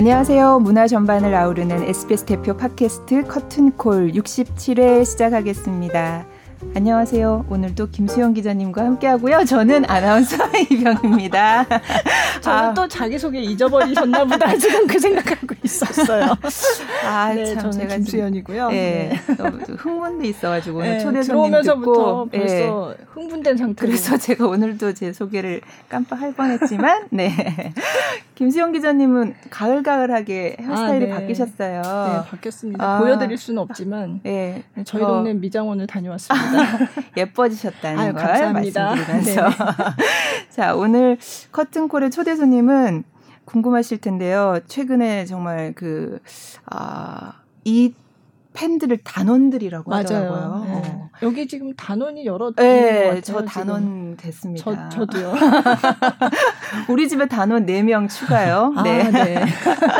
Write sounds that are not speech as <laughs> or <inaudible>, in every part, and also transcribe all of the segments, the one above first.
안녕하세요. 문화 전반을 아우르는 SBS 대표 팟캐스트 커튼콜 67회 시작하겠습니다. 안녕하세요. 오늘도 김수영 기자님과 함께하고요. 저는 아나운서 <laughs> 이병입니다. 저는 아. 또 자기소개 잊어버리셨나 보다 지금 그 생각하고 있었어요. <laughs> 아, 네, 참 제가 김수연이고요. 네, 네. 흥분돼 있어가지고 오늘 네, 초대 손님 듣고 벌써 네. 흥분된 상태. 그래서 제가 오늘도 제 소개를 깜빡할 뻔했지만, 네. <laughs> 김수영 기자님은 가을가을하게 헤어스타일이 아, 네. 바뀌셨어요. 네, 바뀌었습니다. 아. 보여드릴 수는 없지만, 네. 저희 동네 미장원을 다녀왔습니다. <laughs> 예뻐지셨다는 아유, 걸 감사합니다. 말씀드리면서. 네. 자, 오늘 커튼콜의 초대 손님은 궁금하실 텐데요. 최근에 정말 그, 아, 이 팬들을 단원들이라고 맞아요. 하더라고요. 네. 어. 여기 지금 단원이 여러 네, 저 단원 지금. 됐습니다. 저, 저도요. <laughs> 우리 집에 단원 4명 추가요. <laughs> 아, 네. 네.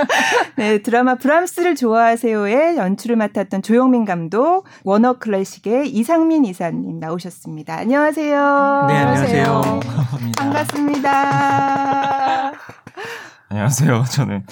<laughs> 네, 드라마 브람스를 좋아하세요의 연출을 맡았던 조영민 감독, 워너 클래식의 이상민 이사님 나오셨습니다. 안녕하세요. 네, 안녕하세요. 반갑습니다. 안녕하세요. <laughs> 저는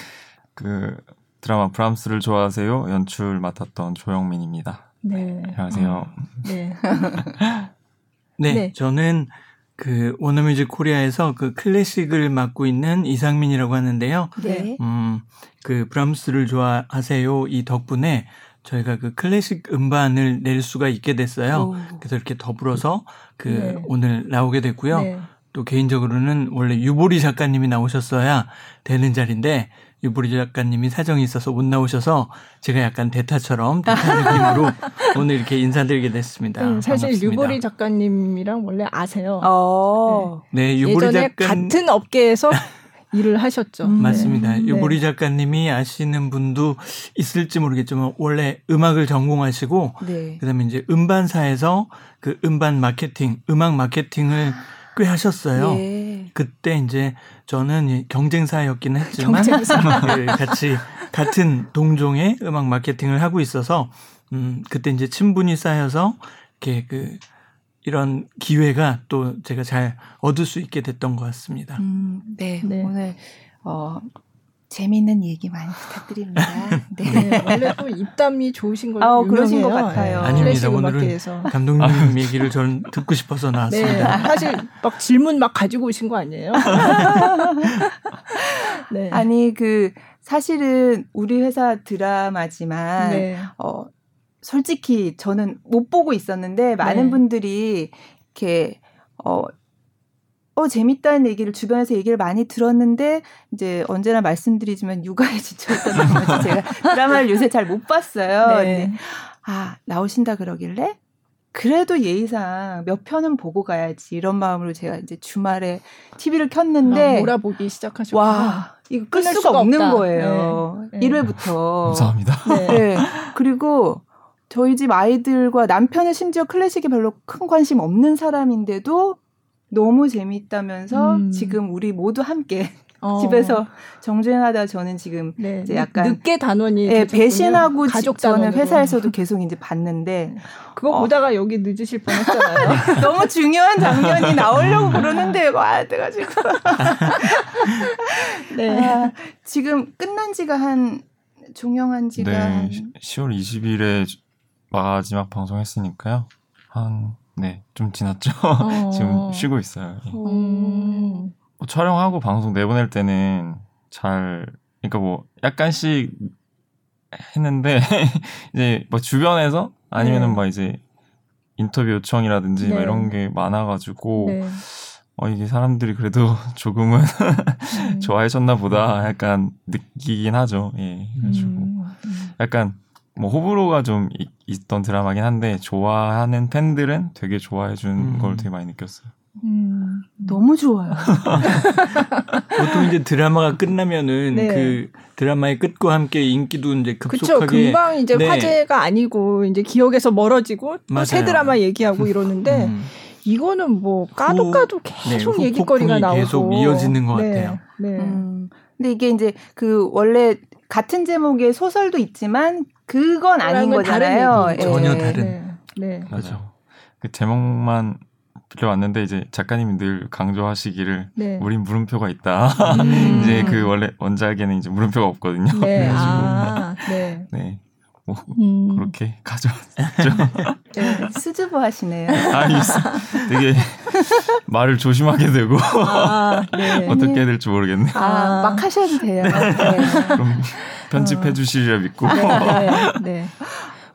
그 드라마 브람스를 좋아하세요 연출 맡았던 조영민입니다. 네. 안녕하세요. 어, 네. <laughs> 네. 네. 저는 그 워너뮤직 코리아에서 그 클래식을 맡고 있는 이상민이라고 하는데요. 네. 음, 그 브람스를 좋아하세요 이 덕분에 저희가 그 클래식 음반을 낼 수가 있게 됐어요. 오. 그래서 이렇게 더불어서 그 네. 오늘 나오게 됐고요. 네. 또 개인적으로는 원래 유보리 작가님이 나오셨어야 되는 자리인데 유보리 작가님이 사정이 있어서 못 나오셔서 제가 약간 대타처럼 대타 느낌으로 <laughs> 오늘 이렇게 인사드리게 됐습니다. 음, 사실 반갑습니다. 유보리 작가님이랑 원래 아세요. 어. 네. 네, 유보리 예전에 작가님 같은 업계에서 <laughs> 일을 하셨죠. 음, 맞습니다. 네. 유보리 작가님이 아시는 분도 있을지 모르겠지만 원래 음악을 전공하시고 네. 그다음에 이제 음반사에서 그 음반 마케팅, 음악 마케팅을 꽤 하셨어요. 예. 그때 이제 저는 경쟁사였기는 했지만 경쟁사. 그 <laughs> 같이 같은 동종의 음악 마케팅을 하고 있어서 음 그때 이제 친분이 쌓여서 이렇게 그 이런 기회가 또 제가 잘 얻을 수 있게 됐던 것 같습니다. 음, 네, 네. 오늘 어 재미있는 얘기 많이 부탁드립니다. <laughs> 네. 네. 원래 또 입담이 좋으신 걸로 아, 그러신 것 같아요. 네. 아닙니다. 오늘은 감독님 아. 얘기를 전 듣고 싶어서 나왔습니다. 네. 사실 막 질문 막 가지고 오신 거 아니에요? <laughs> 네. 아니 그 사실은 우리 회사 드라마지만 네. 어 솔직히 저는 못 보고 있었는데 많은 네. 분들이 이렇게 어 어, 재밌다는 얘기를 주변에서 얘기를 많이 들었는데, 이제 언제나 말씀드리지만 육아에 <laughs> 지쳐있던 나머지 제가 드라마를 요새 잘 못 봤어요. 네. 근데, 아, 나오신다 그러길래? 그래도 예의상 몇 편은 보고 가야지 이런 마음으로 제가 이제 주말에 TV를 켰는데 아, 몰아보기 시작하셨고 와 이거 끌 수가, 수가 없는 없다. 거예요. 네. 1회부터. 감사합니다. 네. 네. 그리고 저희 집 아이들과 남편은 심지어 클래식에 별로 큰 관심 없는 사람인데도 너무 재밌다면서 음. 지금 우리 모두 함께 <laughs> 어. 집에서 정주행하다 저는 지금 네. 이제 약간 늦게 단원이 네, 배신하고 가족 저는 회사에서도 <laughs> 계속 이제 봤는데 그거 어. 보다가 여기 늦으실 뻔했잖아요. <laughs> 너무 중요한 장면이 나오려고 그러는데 와 돼가지고 네 아, 지금 끝난 지가 한 종영한 지가 네, 한 10월 20일에 마지막 방송했으니까요 한 네, 좀 지났죠. <laughs> 어. 지금 쉬고 있어요. 음. 뭐 촬영하고 방송 내보낼 때는 잘, 그러니까 뭐 약간씩 했는데 <laughs> 이제 뭐 주변에서 아니면은 네. 막 이제 인터뷰 요청이라든지 네. 이런 게 많아가지고 네. 어 이게 사람들이 그래도 <laughs> 조금은 음. 좋아하셨나 보다 약간 느끼긴 하죠. 예, 그래가지고 음. 음. 약간 뭐 호불호가 좀 있, 던 드라마긴 한데 좋아하는 팬들은 되게 좋아해 준걸 음. 되게 많이 느꼈어요. 음, 너무 좋아요. <laughs> 보통 이제 드라마가 끝나면은 네. 그 드라마의 끝과 함께 인기도 이제 급속하게 그쵸, 금방 이제 네. 화제가 아니고 이제 기억에서 멀어지고 새 드라마 얘기하고 이러는데 음. 이거는 뭐 까도 까도 계속 네, 얘기거리가 나오고 계속 이어지는 것 네. 같아요. 네. 음. 근데 이게 이제 그 원래 같은 제목의 소설도 있지만 그건 아닌 거잖아요. 다른 전혀 다른. 네. 네. 맞아. 그 제목만 빌려왔는데 이제 작가님이 늘 강조하시기를 네. 우린 물음표가 있다. 음. <laughs> 이제 그 원래 원작에는 이제 물음표가 없거든요. 네. <laughs> 아, 네. 네. 뭐 음. 그렇게 <laughs> 가져왔죠. <laughs> 네, 수줍어 하시네요. 아니 되게 말을 조심하게 되고 아, 네. <laughs> 어떻게 해야 될지 모르겠네요. 아, 막 하셔도 돼요. 네. 그럼 편집해 어. 주시리라 믿고. 네, 네, 네.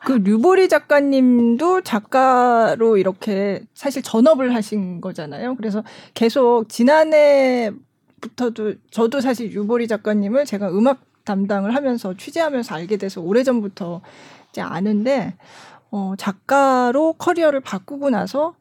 그 류보리 작가님도 작가로 이렇게 사실 전업을 하신 거잖아요. 그래서 계속 지난해부터도 저도 사실 류보리 작가님을 제가 음악 담당을 하면서 취재하면서 알게 돼서 오래전부터 이제 아는데 어 작가로 커리어를 바꾸고 나서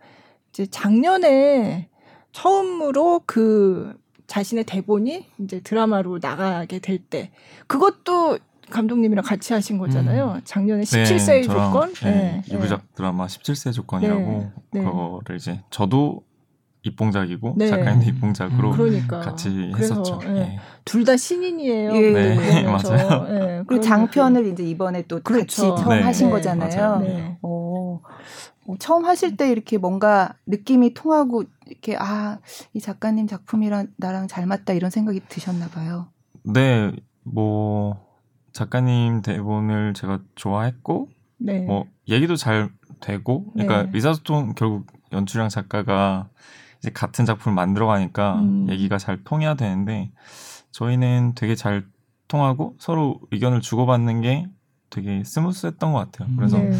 이제 작년에 처음으로 그 자신의 대본이 이제 드라마로 나가게 될 때 그것도 감독님이랑 같이 하신 거잖아요. 음. 작년에 17세의 네, 조건. 네, 네. 유부작 드라마 17세 조건이라고 네, 네. 그거를 이제 저도 입봉작이고 네. 작가님도 입봉작으로 음, 그러니까. 같이 했었죠. 예. 예. 둘다 신인이에요. 예, 네, <laughs> 맞아요. 예, 그 장편을 이제 이번에 또 그렇죠. 같이 처음 네. 하신 네, 거잖아요. 네. 오, 어, 처음 하실 때 이렇게 뭔가 느낌이 통하고 이렇게 아 이 작가님 작품이랑 나랑 잘 맞다 이런 생각이 드셨나 봐요. 네, 뭐 작가님 대본을 제가 좋아했고 네. 뭐 얘기도 잘 되고 그러니까 네. 의사소통 결국 연출이랑 작가가 이제 같은 작품을 만들어 가니까 음. 얘기가 잘 통해야 되는데 저희는 되게 잘 통하고 서로 의견을 주고받는 게 되게 스무스했던 것 같아요. 그래서 네.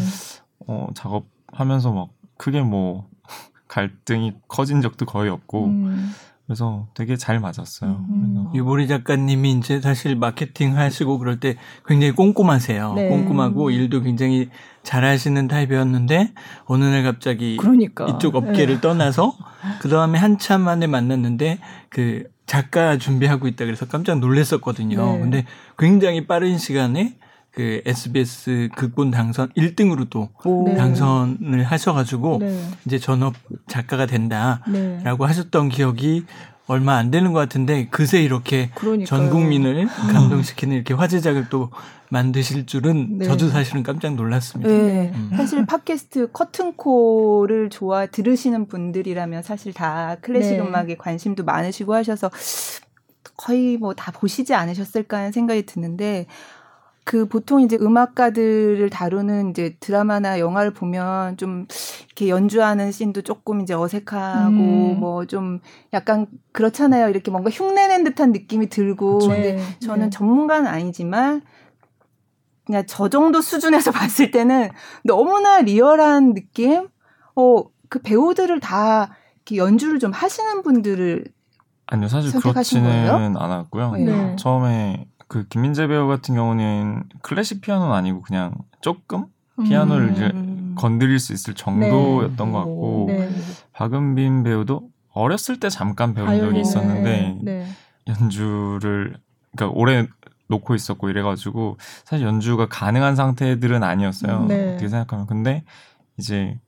어, 작업하면서 막 크게 뭐 <laughs> 갈등이 커진 적도 거의 없고 음. 그래서 되게 잘 맞았어요. 음. 유보리 작가님이 이제 사실 마케팅 하시고 그럴 때 굉장히 꼼꼼하세요. 네. 꼼꼼하고 일도 굉장히 잘하시는 타입이었는데 어느 날 갑자기 그러니까. 이쪽 업계를 네. 떠나서 그 다음에 한참 만에 만났는데 그 작가 준비하고 있다 그래서 깜짝 놀랐었거든요. 네. 근데 굉장히 빠른 시간에 그 SBS 극본 당선 1등으로 또 오. 당선을 하셔가지고 네. 이제 전업 작가가 된다라고 네. 하셨던 기억이 얼마 안 되는 것 같은데 그새 이렇게 그러니까요. 전 국민을 감동시키는 이렇게 화제작을 또 만드실 줄은 네. 저도 사실은 깜짝 놀랐습니다. 네. 음. 사실 팟캐스트 커튼콜을 좋아 들으시는 분들이라면 사실 다 클래식 네. 음악에 관심도 많으시고 하셔서 거의 뭐 다 보시지 않으셨을까 하는 생각이 드는데 그 보통 이제 음악가들을 다루는 이제 드라마나 영화를 보면 좀 이렇게 연주하는 씬도 조금 이제 어색하고 음. 뭐좀 약간 그렇잖아요. 이렇게 뭔가 흉내낸 듯한 느낌이 들고 그쵸. 근데 네. 저는 네. 전문가는 아니지만 그냥 저 정도 수준에서 <laughs> 봤을 때는 너무나 리얼한 느낌? 어, 그 배우들을 다 이렇게 연주를 좀 하시는 분들을 아니요, 사실 그렇지는 않았고요. 네. 처음에 그 김민재 배우 같은 경우는 클래식 피아노는 아니고 그냥 조금 피아노를 음. 이제 건드릴 수 있을 정도였던 네. 것 같고 네. 박은빈 배우도 어렸을 때 잠깐 배운 적이 있었는데 네. 연주를 그러니까 오래 놓고 있었고 이래가지고 사실 연주가 가능한 상태들은 아니었어요. 네. 어떻게 생각하면 근데 이제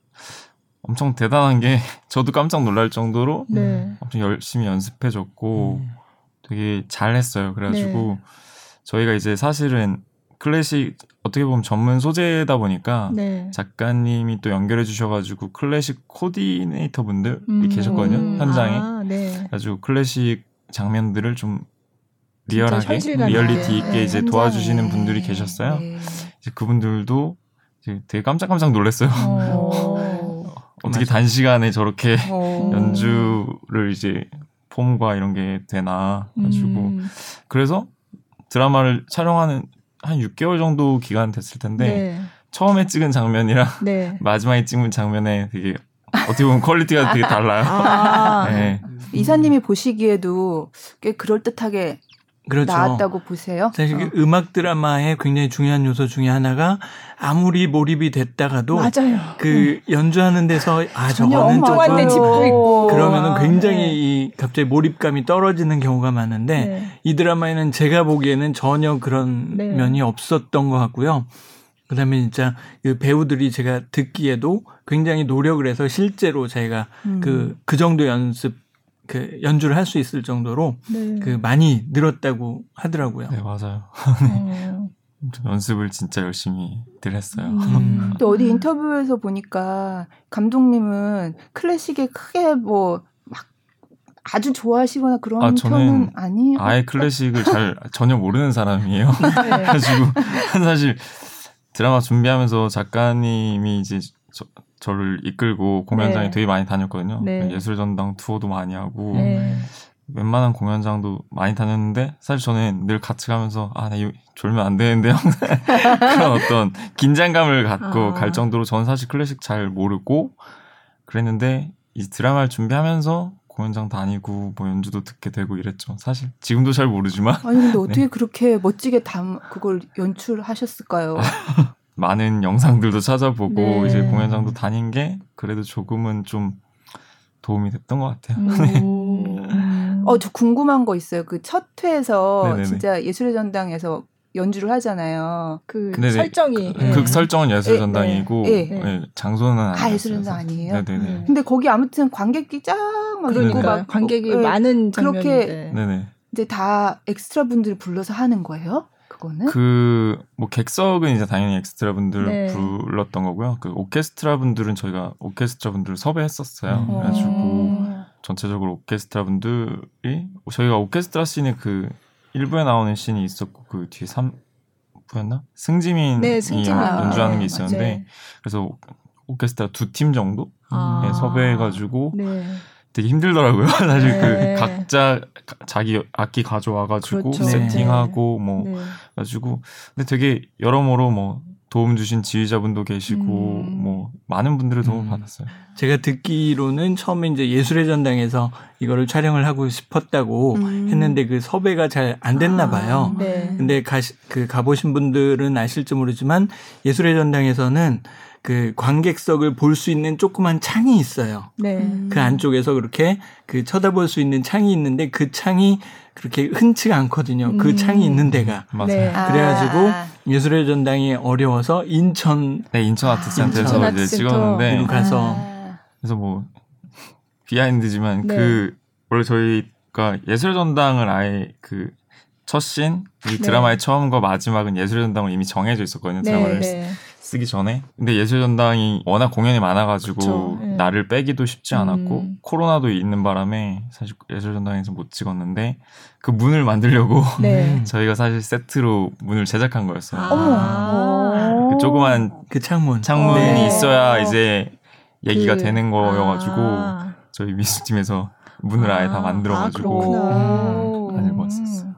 엄청 대단한 게 <laughs> 저도 깜짝 놀랄 정도로 네. 엄청 열심히 연습해줬고 음. 되게 잘했어요. 그래가지고 네. 저희가 이제 사실은 클래식 어떻게 보면 전문 소재다 보니까 네. 작가님이 또 연결해 주셔가지고 클래식 코디네이터 분들이 음. 계셨거든요 현장에 아, 네. 아주 클래식 장면들을 좀 리얼하게 리얼리티 있게 네, 이제 도와주시는 분들이 계셨어요. 네. 이제 그분들도 이제 되게 깜짝깜짝 놀랐어요. 어. <laughs> 어떻게 단시간에 저렇게 어. 연주를 이제 폼과 이런 게 되나 가지고 음. 그래서 드라마를 촬영하는 한 6개월 정도 기간 됐을 텐데 네. 처음에 찍은 장면이랑 네. <laughs> 마지막에 찍은 장면에 되게 어떻게 보면 quality가 되게 달라요. 아, 네. 이사님이 보시기에도 꽤 그럴 듯하게 그렇죠. 나왔다고 보세요. 사실 어. 음악 드라마의 굉장히 중요한 요소 중에 하나가 아무리 몰입이 됐다가도 맞아요. 그 음. 연주하는 데서 아 저거는 조금 집도 있고 그러면은 굉장히 네. 이 갑자기 몰입감이 떨어지는 경우가 많은데 네. 이 드라마에는 제가 보기에는 전혀 그런 네. 면이 없었던 것 같고요. 그다음에 진짜 그 배우들이 제가 듣기에도 굉장히 노력을 해서 실제로 저희가 음. 그그 그 정도 연습 그 연주를 할 수 있을 정도로 네. 그 많이 늘었다고 하더라고요. 네 맞아요. 어. <laughs> 연습을 진짜 열심히들 했어요. 음. <laughs> 또 어디 인터뷰에서 보니까 감독님은 클래식에 크게 뭐 막 아주 좋아하시거나 그런 아, 편은 아니에요. 아예 클래식을 잘 전혀 모르는 사람이에요. <laughs> 네. 그래가지고 사실 드라마 준비하면서 작가님이 이제 저, 저를 이끌고 공연장에 네. 되게 많이 다녔거든요. 네. 예술전당 투어도 많이 하고 네. 웬만한 공연장도 많이 다녔는데 사실 저는 늘 같이 가면서 아나 네, 졸면 안 되는데 항상 <laughs> 그런 어떤 긴장감을 갖고 아. 갈 정도로 저는 사실 클래식 잘 모르고 그랬는데 이 드라마를 준비하면서 공연장 다니고 뭐 연주도 듣게 되고 이랬죠. 사실 지금도 잘 모르지만 아니 근데 <laughs> 어떻게 네. 그렇게 멋지게 담 그걸 연출하셨을까요? <laughs> 많은 영상들도 찾아보고 네. 이제 공연장도 다닌 게 그래도 조금은 좀 도움이 됐던 것 같아요. <laughs> 네. 어, 저 궁금한 거 있어요. 그 첫 회에서 진짜 예술의 전당에서 연주를 하잖아요. 그 네네. 설정이 그, 그 설정은 예술의 예, 전당이고 네. 네. 장소는 아 예술의 전당 아니에요. 네네네. 음. 근데 거기 아무튼 관객이 쫙막 그러니까 막 관객이 어, 많은 그렇게 네네. 이제 다 엑스트라 분들을 불러서 하는 거예요? 그거는? 그 뭐 객석은 이제 당연히 엑스트라 분들 네. 불렀던 거고요. 그 오케스트라 분들은 저희가 오케스트라 분들을 섭외했었어요. 음. 그래가지고 전체적으로 오케스트라 분들이 저희가 오케스트라 씬에 그 1부에 나오는 씬이 있었고 그 뒤에 3부였나? 승지민이 네, 승지민. 연주하는 게 있었는데 네. 그래서 오케스트라 두 팀 정도 아. 섭외해가지고 네. 되게 힘들더라고요. <laughs> 사실 그 네. 그 각자 자기 악기 가져와가지고 그렇죠. 세팅하고 네. 뭐 네. 가지고 근데 되게 여러모로 뭐 도움 주신 지휘자분도 계시고 음. 뭐 많은 분들의 도움을 음. 받았어요. 제가 듣기로는 처음에 이제 예술의 전당에서 이거를 촬영을 하고 싶었다고 음. 했는데 그 섭외가 잘 안 됐나 아, 봐요. 아, 네. 근데 가시, 그 가보신 분들은 아실지 모르지만 예술의 전당에서는 그 관객석을 볼 수 있는 조그만 창이 있어요. 네. 그 안쪽에서 그렇게 그 쳐다볼 수 있는 창이 있는데 그 창이 그렇게 흔치가 않거든요. 그 음. 창이 있는 데가. 맞아요. 네. 그래가지고 아. 예술의 전당이 어려워서 인천. 네, 인천 아트센터에서 아, 이제 찍었는데. 가서. 아. 그래서 뭐 비하인드지만 네. 그 원래 저희가 예술의 전당을 아예 그 첫 씬, 이 네. 드라마의 처음과 마지막은 예술의 전당으로 이미 정해져 있었거든요. 네, 드라마를 네. 쓰기 전에. 근데 예술 전당이 워낙 공연이 많아가지고 네. 나를 빼기도 쉽지 않았고 음. 코로나도 있는 바람에 사실 예술 전당에서 못 찍었는데 그 문을 만들려고 <laughs> 네. <laughs> 저희가 사실 세트로 문을 제작한 거였어요. 아. 그 조그만 그 창문 창문이 네. 있어야 이제 얘기가 그, 되는 거여가지고 아. 저희 미술팀에서 문을 아. 예다 만들어가지고 아, 가지고 왔었어요.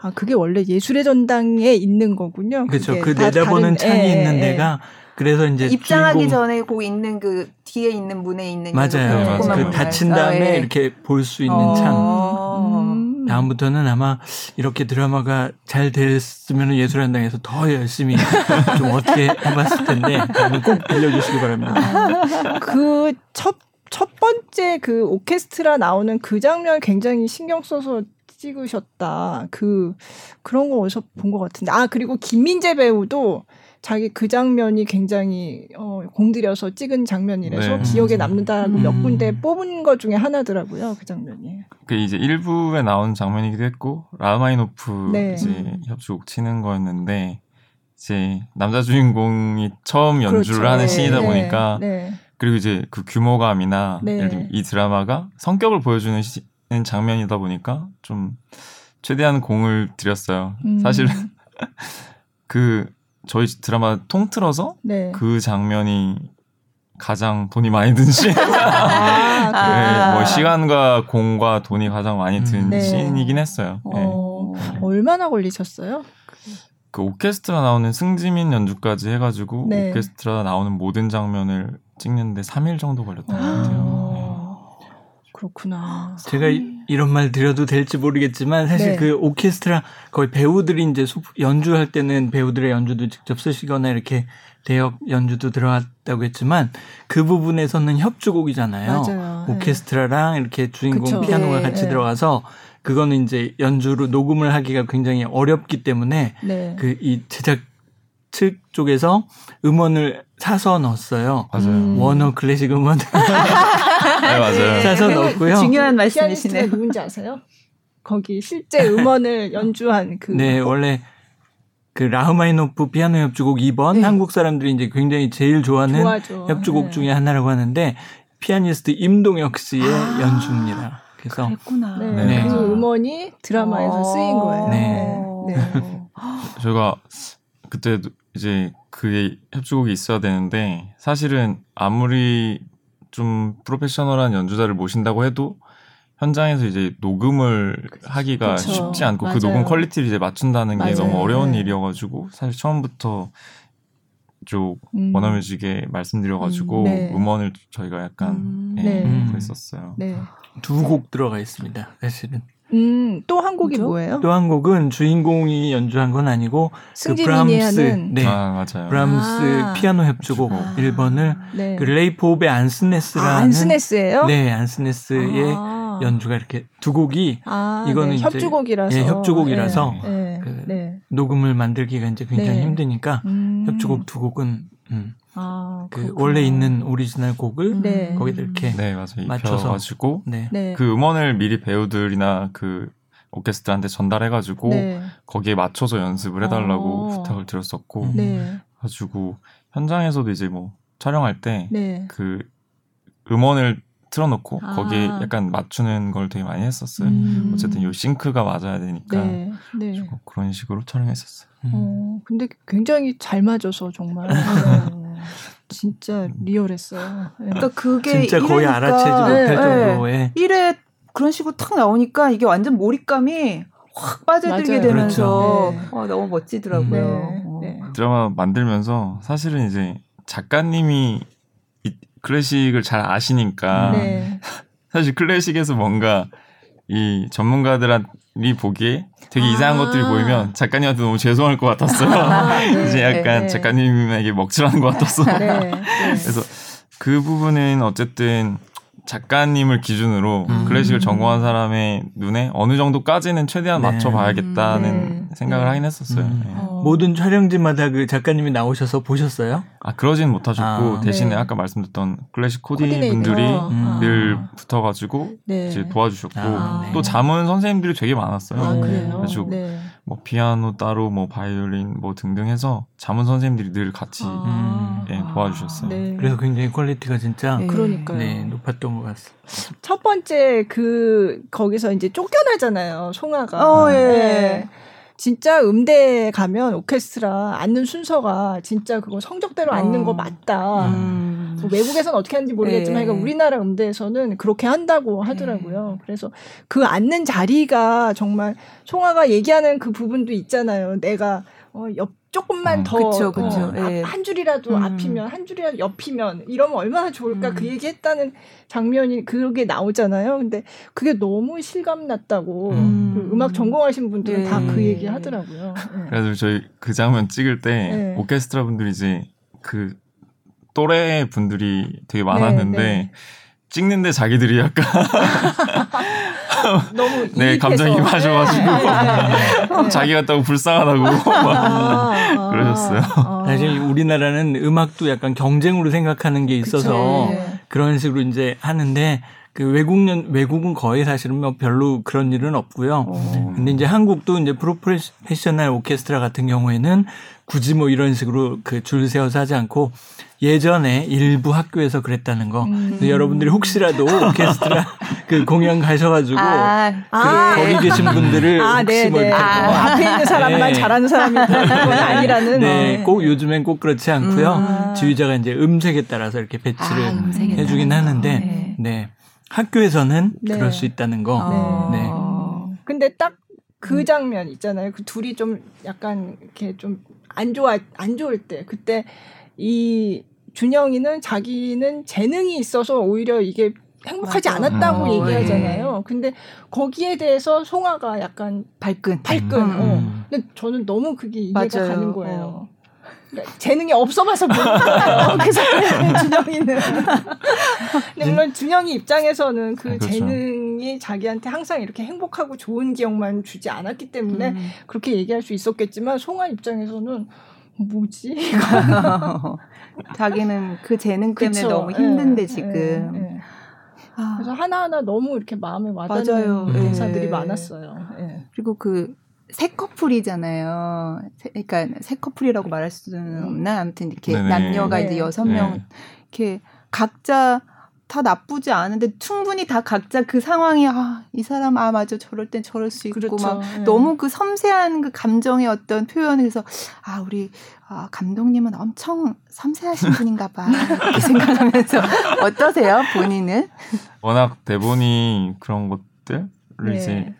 아 그게 원래 예술의 전당에 있는 거군요. 그렇죠. 그 내다보는 창이 예, 있는 예. 데가 그래서 이제 입장하기 주인공... 전에 그 있는 그 뒤에 있는 문에 있는 맞아요. 그, 그 닫힌 다음에 아, 예. 이렇게 볼 수 있는 어... 창. 음. 다음부터는 아마 이렇게 드라마가 잘 됐으면 예술한당에서 더 열심히 <laughs> 좀 어떻게 해봤을 텐데 꼭 빌려주시기 바랍니다. 그첫 첫 번째 그 오케스트라 나오는 그 장면 굉장히 신경 써서 찍으셨다. 그 그런 거 어디서 본 것 같은데. 아 그리고 김민재 배우도 자기 그 장면이 굉장히 어, 공들여서 찍은 장면이라서 네. 기억에 남는다고 음. 몇 군데 뽑은 것 중에 하나더라고요. 그 장면이. 그 이제 일부에 나온 장면이기도 했고 라흐마니노프 네. 이제 음. 협주곡 치는 거였는데 이제 남자 주인공이 처음 연주를 그렇죠. 하는 네. 신이다 보니까 네. 그리고 이제 그 규모감이나 네. 예를 들면 이 드라마가 성격을 보여주는 시, 장면이다 보니까 좀 최대한 공을 들였어요. 음. 사실은 <laughs> 그 저희 드라마 통틀어서 네. 그 장면이 가장 돈이 많이 든 씬. <laughs> 아, 네, 뭐 시간과 공과 돈이 가장 많이 든 음. 네. 씬이긴 했어요. 어, 네. 얼마나 걸리셨어요? 그 오케스트라 나오는 승지민 연주까지 해가지고 네. 오케스트라 나오는 모든 장면을 찍는데 3일 정도 걸렸던 것 같아요. 네. 그렇구나. 제가 이런 말 드려도 될지 모르겠지만 사실 네. 그 오케스트라 거의 배우들이 이제 연주할 때는 배우들의 연주도 직접 쓰시거나 이렇게 대역 연주도 들어갔다고 했지만 그 부분에서는 협주곡이잖아요. 맞아요. 네. 오케스트라랑 이렇게 주인공 그쵸. 피아노가 네. 같이 네. 들어가서 그거는 이제 연주로 녹음을 하기가 굉장히 어렵기 때문에 네. 그이 제작 측 쪽에서 음원을 사서 넣었어요. 맞아요. 음. 워너 클래식 음원. <laughs> 네, 맞아요. <laughs> 사서 넣었고요. 중요한 말씀이시네요. 누군지 아세요? 거기 실제 음원을 <laughs> 연주한 그. 네, 원래 그 라흐마니노프 피아노 협주곡 2번 네. 한국 사람들이 이제 굉장히 제일 좋아하는 좋아하죠. 협주곡 네. 중에 하나라고 하는데 피아니스트 임동혁 씨의 아~ 연주입니다. 그래서 그랬구나. 네. 네. 그 음원이 드라마에서 쓰인 거예요. 네. 네. 제가 그때 이제 그게 협주곡이 있어야 되는데 사실은 아무리 좀 프로페셔널한 연주자를 모신다고 해도 현장에서 이제 녹음을 그쵸. 하기가 그쵸. 쉽지 않고 그 맞아요. 그 녹음 quality를 이제 맞춘다는 맞아요. 게 너무 어려운 네. 일이어가지고 사실 처음부터 쪽 음. 워너뮤직에 말씀드려가지고 음, 네. 원을 저희가 약간 음, 네, 네. 그랬었어요. 네. 두곡 들어가 있습니다. 사실은. 음, 또 한 곡이 그렇죠? 뭐예요? 또 한 곡은 주인공이 연주한 건 아니고 그 브람스, 네, 아, 맞아요. 브람스 아. 피아노 협주곡 아. 1번을 네. 그 레이프 오베 안스네스라는 아, 안스네스예요? 네, 안스네스의 아. 연주가 이렇게 두 곡이 아, 이거는 네. 협주곡이라서 예, 협주곡이라서 네. 그 네. 녹음을 만들기가 이제 굉장히 네. 힘드니까 음. 협주곡 두 곡은 음. 아, 그 원래 있는 오리지널 곡을 네. 거기다 이렇게 네 맞아요 맞춰서 가지고 네. 네. 그 음원을 미리 배우들이나 그 오케스트라한테 전달해가지고 네. 거기에 맞춰서 연습을 해달라고 어. 부탁을 드렸었고 네. 가지고 현장에서도 이제 뭐 촬영할 때그 네. 음원을 틀어놓고 아. 거기에 약간 맞추는 걸 되게 많이 했었어요. 음. 어쨌든 요 싱크가 맞아야 되니까 네. 네. 그런 식으로 촬영했었어요. 음. 어, 근데 굉장히 잘 맞아서 정말 <laughs> 네. 진짜 리얼했어요. 네. 그러니까 그게 진짜 거의 알아채지 못할 정도의 1회 그런 식으로 탁 나오니까 이게 완전 몰입감이 확 빠져들게 맞아요. 되면서 그렇죠. 어, 너무 멋지더라고요. 어. 드라마 만들면서 사실은 이제 작가님이 클래식을 잘 아시니까 네. <laughs> 사실 클래식에서 뭔가 이 전문가들이 보기에 되게 아~ 이상한 것들이 보이면 작가님한테 너무 죄송할 것 같았어요. <laughs> 아, 네, 이제 약간 네, 작가님에게 먹칠하는 것 같았어. 네, 네. 그래서 그 부분은 어쨌든 작가님을 기준으로 음. 클래식을 전공한 사람의 눈에 어느 정도까지는 최대한 네. 맞춰봐야겠다는 네. 생각을 네. 하긴 했었어요. 음. 네. 어. 모든 촬영지마다 그 작가님이 나오셔서 보셨어요? 아 그러진 못하셨고 아, 대신에 네. 아까 말씀드렸던 클래식 코디 분들이 음. 늘 붙어가지고 네. 이제 도와주셨고 아, 또 자문 선생님들이 되게 많았어요. 아, 그래가지고 뭐 피아노 따로 뭐 바이올린 뭐 등등 해서 자문 선생님들이 늘 같이 아. 예, 도와주셨어요. 그래서 굉장히 quality가 진짜 그러니까요. 네, 높았던 것 같습니다. 첫 번째 그 거기서 이제 쫓겨나잖아요. 송아가. 어, 예. 네. 진짜 음대에 가면 오케스트라 앉는 순서가 진짜 그거 성적대로 앉는 어. 거 맞다. 음. 뭐 외국에서는 어떻게 하는지 모르겠지만 네. 우리나라 음대에서는 그렇게 한다고 하더라고요. 네. 그래서 그 앉는 자리가 정말 송아가 얘기하는 그 부분도 있잖아요. 내가 어, 옆 조금만 음, 더 그쵸, 그쵸. 어, 네. 한 줄이라도 음. 앞이면 한 줄이라도 옆이면 이러면 얼마나 좋을까 음. 그 얘기했다는 장면이 그게 나오잖아요. 근데 그게 너무 실감 났다고 음. 그 음악 전공하신 분들은 네. 다그 얘기 하더라고요. 네. 그래서 저희 그 장면 찍을 때 네. 오케스트라 분들이 이제 그 또래 분들이 되게 많았는데 네, 네. 찍는데 자기들이 약간 <laughs> <laughs> 너무 네 감정이입하셔가지고 네, 네, 네. <laughs> 자기 같다고 불쌍하다고 아, 아, <laughs> 그러셨어요. 아. 사실 우리나라는 음악도 약간 경쟁으로 생각하는 게 있어서 그쵸. 그런 식으로 이제 하는데 그 외국년 외국은 거의 사실은 뭐 별로 그런 일은 없고요. 오. 어. 근데 이제 한국도 이제 프로페셔널 오케스트라 같은 경우에는 굳이 뭐 이런 식으로 그 줄 세워서 하지 않고 예전에 일부 학교에서 그랬다는 거. 음. 여러분들이 혹시라도 오케스트라 <laughs> 그 공연 가셔가지고 아, 그 아, 거기 계신 분들을 아, 혹시 네, 뭐 네. 아, 뭐 앞에 있는 사람만 네. 잘하는 사람이 <laughs> 건 아니라는. 네, 꼭 요즘엔 꼭 그렇지 않고요. 음. 지휘자가 이제 음색에 따라서 이렇게 배치를 아, 해주긴 하는데, 네. 네. 학교에서는 네. 그럴 수 있다는 거. 네. 근데 딱 그 장면 있잖아요. 그 둘이 좀 약간 이렇게 좀 안 좋아 안 좋을 때 그때 이 준영이는 자기는 재능이 있어서 오히려 이게 행복하지 맞아. 않았다고 어, 얘기하잖아요. 예. 근데 거기에 대해서 송아가 약간 발끈. 발끈. 음. 어. 근데 저는 너무 그게 이해가 맞아요. 가는 거예요. 어. 재능이 없어봐서 모르겠어요. 그래서 준영이는. 근데 물론 준영이 입장에서는 그 아, 그렇죠. 재능이 자기한테 항상 이렇게 행복하고 좋은 기억만 주지 않았기 때문에 음. 그렇게 얘기할 수 있었겠지만 송아 입장에서는 뭐지? <laughs> 자기는 그 재능 때문에 그쵸? 너무 힘든데 네, 지금. 네, 네. 그래서 하나하나 너무 이렇게 마음에 와닿는 맞아요. 대사들이 많았어요. 그리고 그 새 커플이잖아요. 그러니까 새 커플이라고 말할 수는 없나? 아무튼 이렇게 네네. 남녀가 네. 이제 여섯 명 네. 이렇게 각자 다 나쁘지 않은데 충분히 다 각자 그 상황이 아, 이 사람 아 맞아 저럴 땐 저럴 수 있고 그렇죠. 막 네. 너무 그 섬세한 그 감정의 어떤 표현에서 아 우리 아, 감독님은 엄청 섬세하신 분인가 봐. 이렇게 생각하면서 <laughs> 어떠세요? 본인은? 워낙 대본이 그런 것들을 네. 이제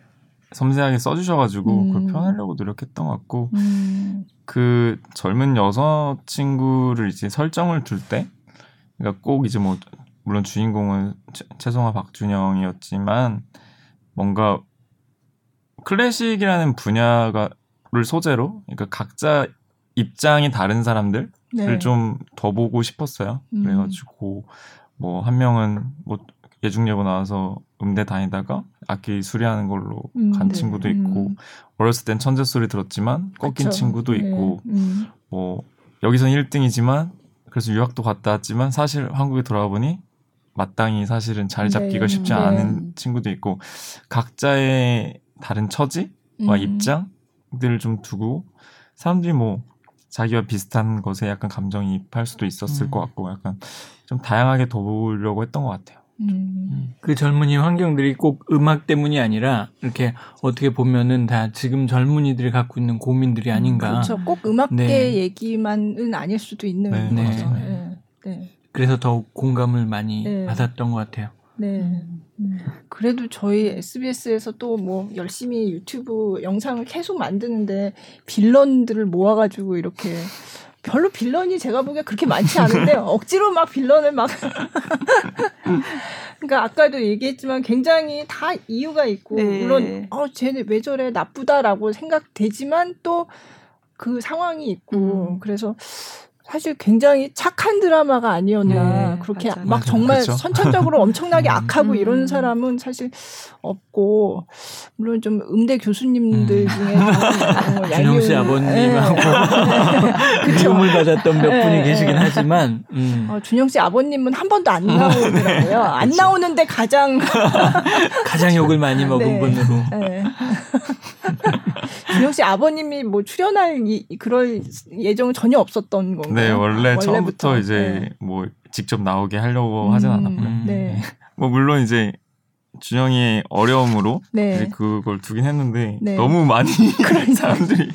섬세하게 써주셔가지고 음. 그걸 표현하려고 노력했던 것 같고 음. 그 젊은 여성 친구를 이제 설정을 둘 때 그러니까 꼭 이제 뭐 물론 주인공은 최송화 박준영이었지만 뭔가 클래식이라는 분야가를 소재로 그러니까 각자 입장이 다른 사람들을 네. 좀더 보고 싶었어요. 음. 그래가지고 뭐 한 명은 뭐 예중예고 나와서 음대 다니다가 악기 수리하는 걸로 음, 간 네. 친구도 있고 음. 어렸을 땐 천재 소리 들었지만 꺾인 그쵸. 친구도 네. 있고 음. 뭐 여기선 1등이지만 그래서 유학도 갔다 왔지만 사실 한국에 돌아와 보니 마땅히 사실은 자리 잡기가 네. 쉽지 네. 않은 친구도 있고 각자의 다른 처지와 음. 입장들을 좀 두고 사람들이 뭐 자기와 비슷한 것에 약간 감정이입할 수도 있었을 음. 것 같고 약간 좀 다양하게 도우려고 했던 것 같아요. 음. 그 젊은이 환경들이 꼭 음악 때문이 아니라 이렇게 어떻게 보면은 다 지금 젊은이들이 갖고 있는 고민들이 아닌가. 그렇죠. 꼭 음악계 네. 얘기만은 아닐 수도 있는 네. 거죠. 네. 네. 네. 그래서 더욱 공감을 많이 네. 받았던 것 같아요. 네. 음. 그래도 저희 SBS에서 또 뭐 열심히 유튜브 영상을 계속 만드는데 빌런들을 모아가지고 이렇게 별로 빌런이 제가 보기에 그렇게 많지 않은데 <laughs> 억지로 막 빌런을 막 그러니까 아까도 얘기했지만 굉장히 다 이유가 있고 네. 물론 어 쟤네 왜 저래 나쁘다라고 생각되지만 또 그 상황이 있고 음. 그래서 사실 굉장히 착한 드라마가 아니었나 네, 그렇게 맞아요. 막. 정말 그쵸? 선천적으로 <laughs> 엄청나게 음. 악하고 음. 이런 사람은 사실 없고 물론 좀 음대 교수님들 음. 중에 뭐 <laughs> 준영 씨 아버님하고 <laughs> 미움을 받았던 몇 분이 네. 계시긴 하지만 음. 어, 준영 씨 아버님은 한 번도 안 나오더라고요. 안 나오는데 가장 가장 욕을 많이 먹은 네. 분으로. 네. 준영 씨 아버님이 뭐 출연할 이, 그럴 예정은 전혀 없었던 건가요? 네, 원래 원래부터. 처음부터 이제 네. 뭐 직접 나오게 하려고 음, 하진 않았고요. 네. 네. 뭐 물론 이제 준영이의 어려움으로 네. 이제 그걸 두긴 했는데 네. 너무 많이 <laughs> 사람들이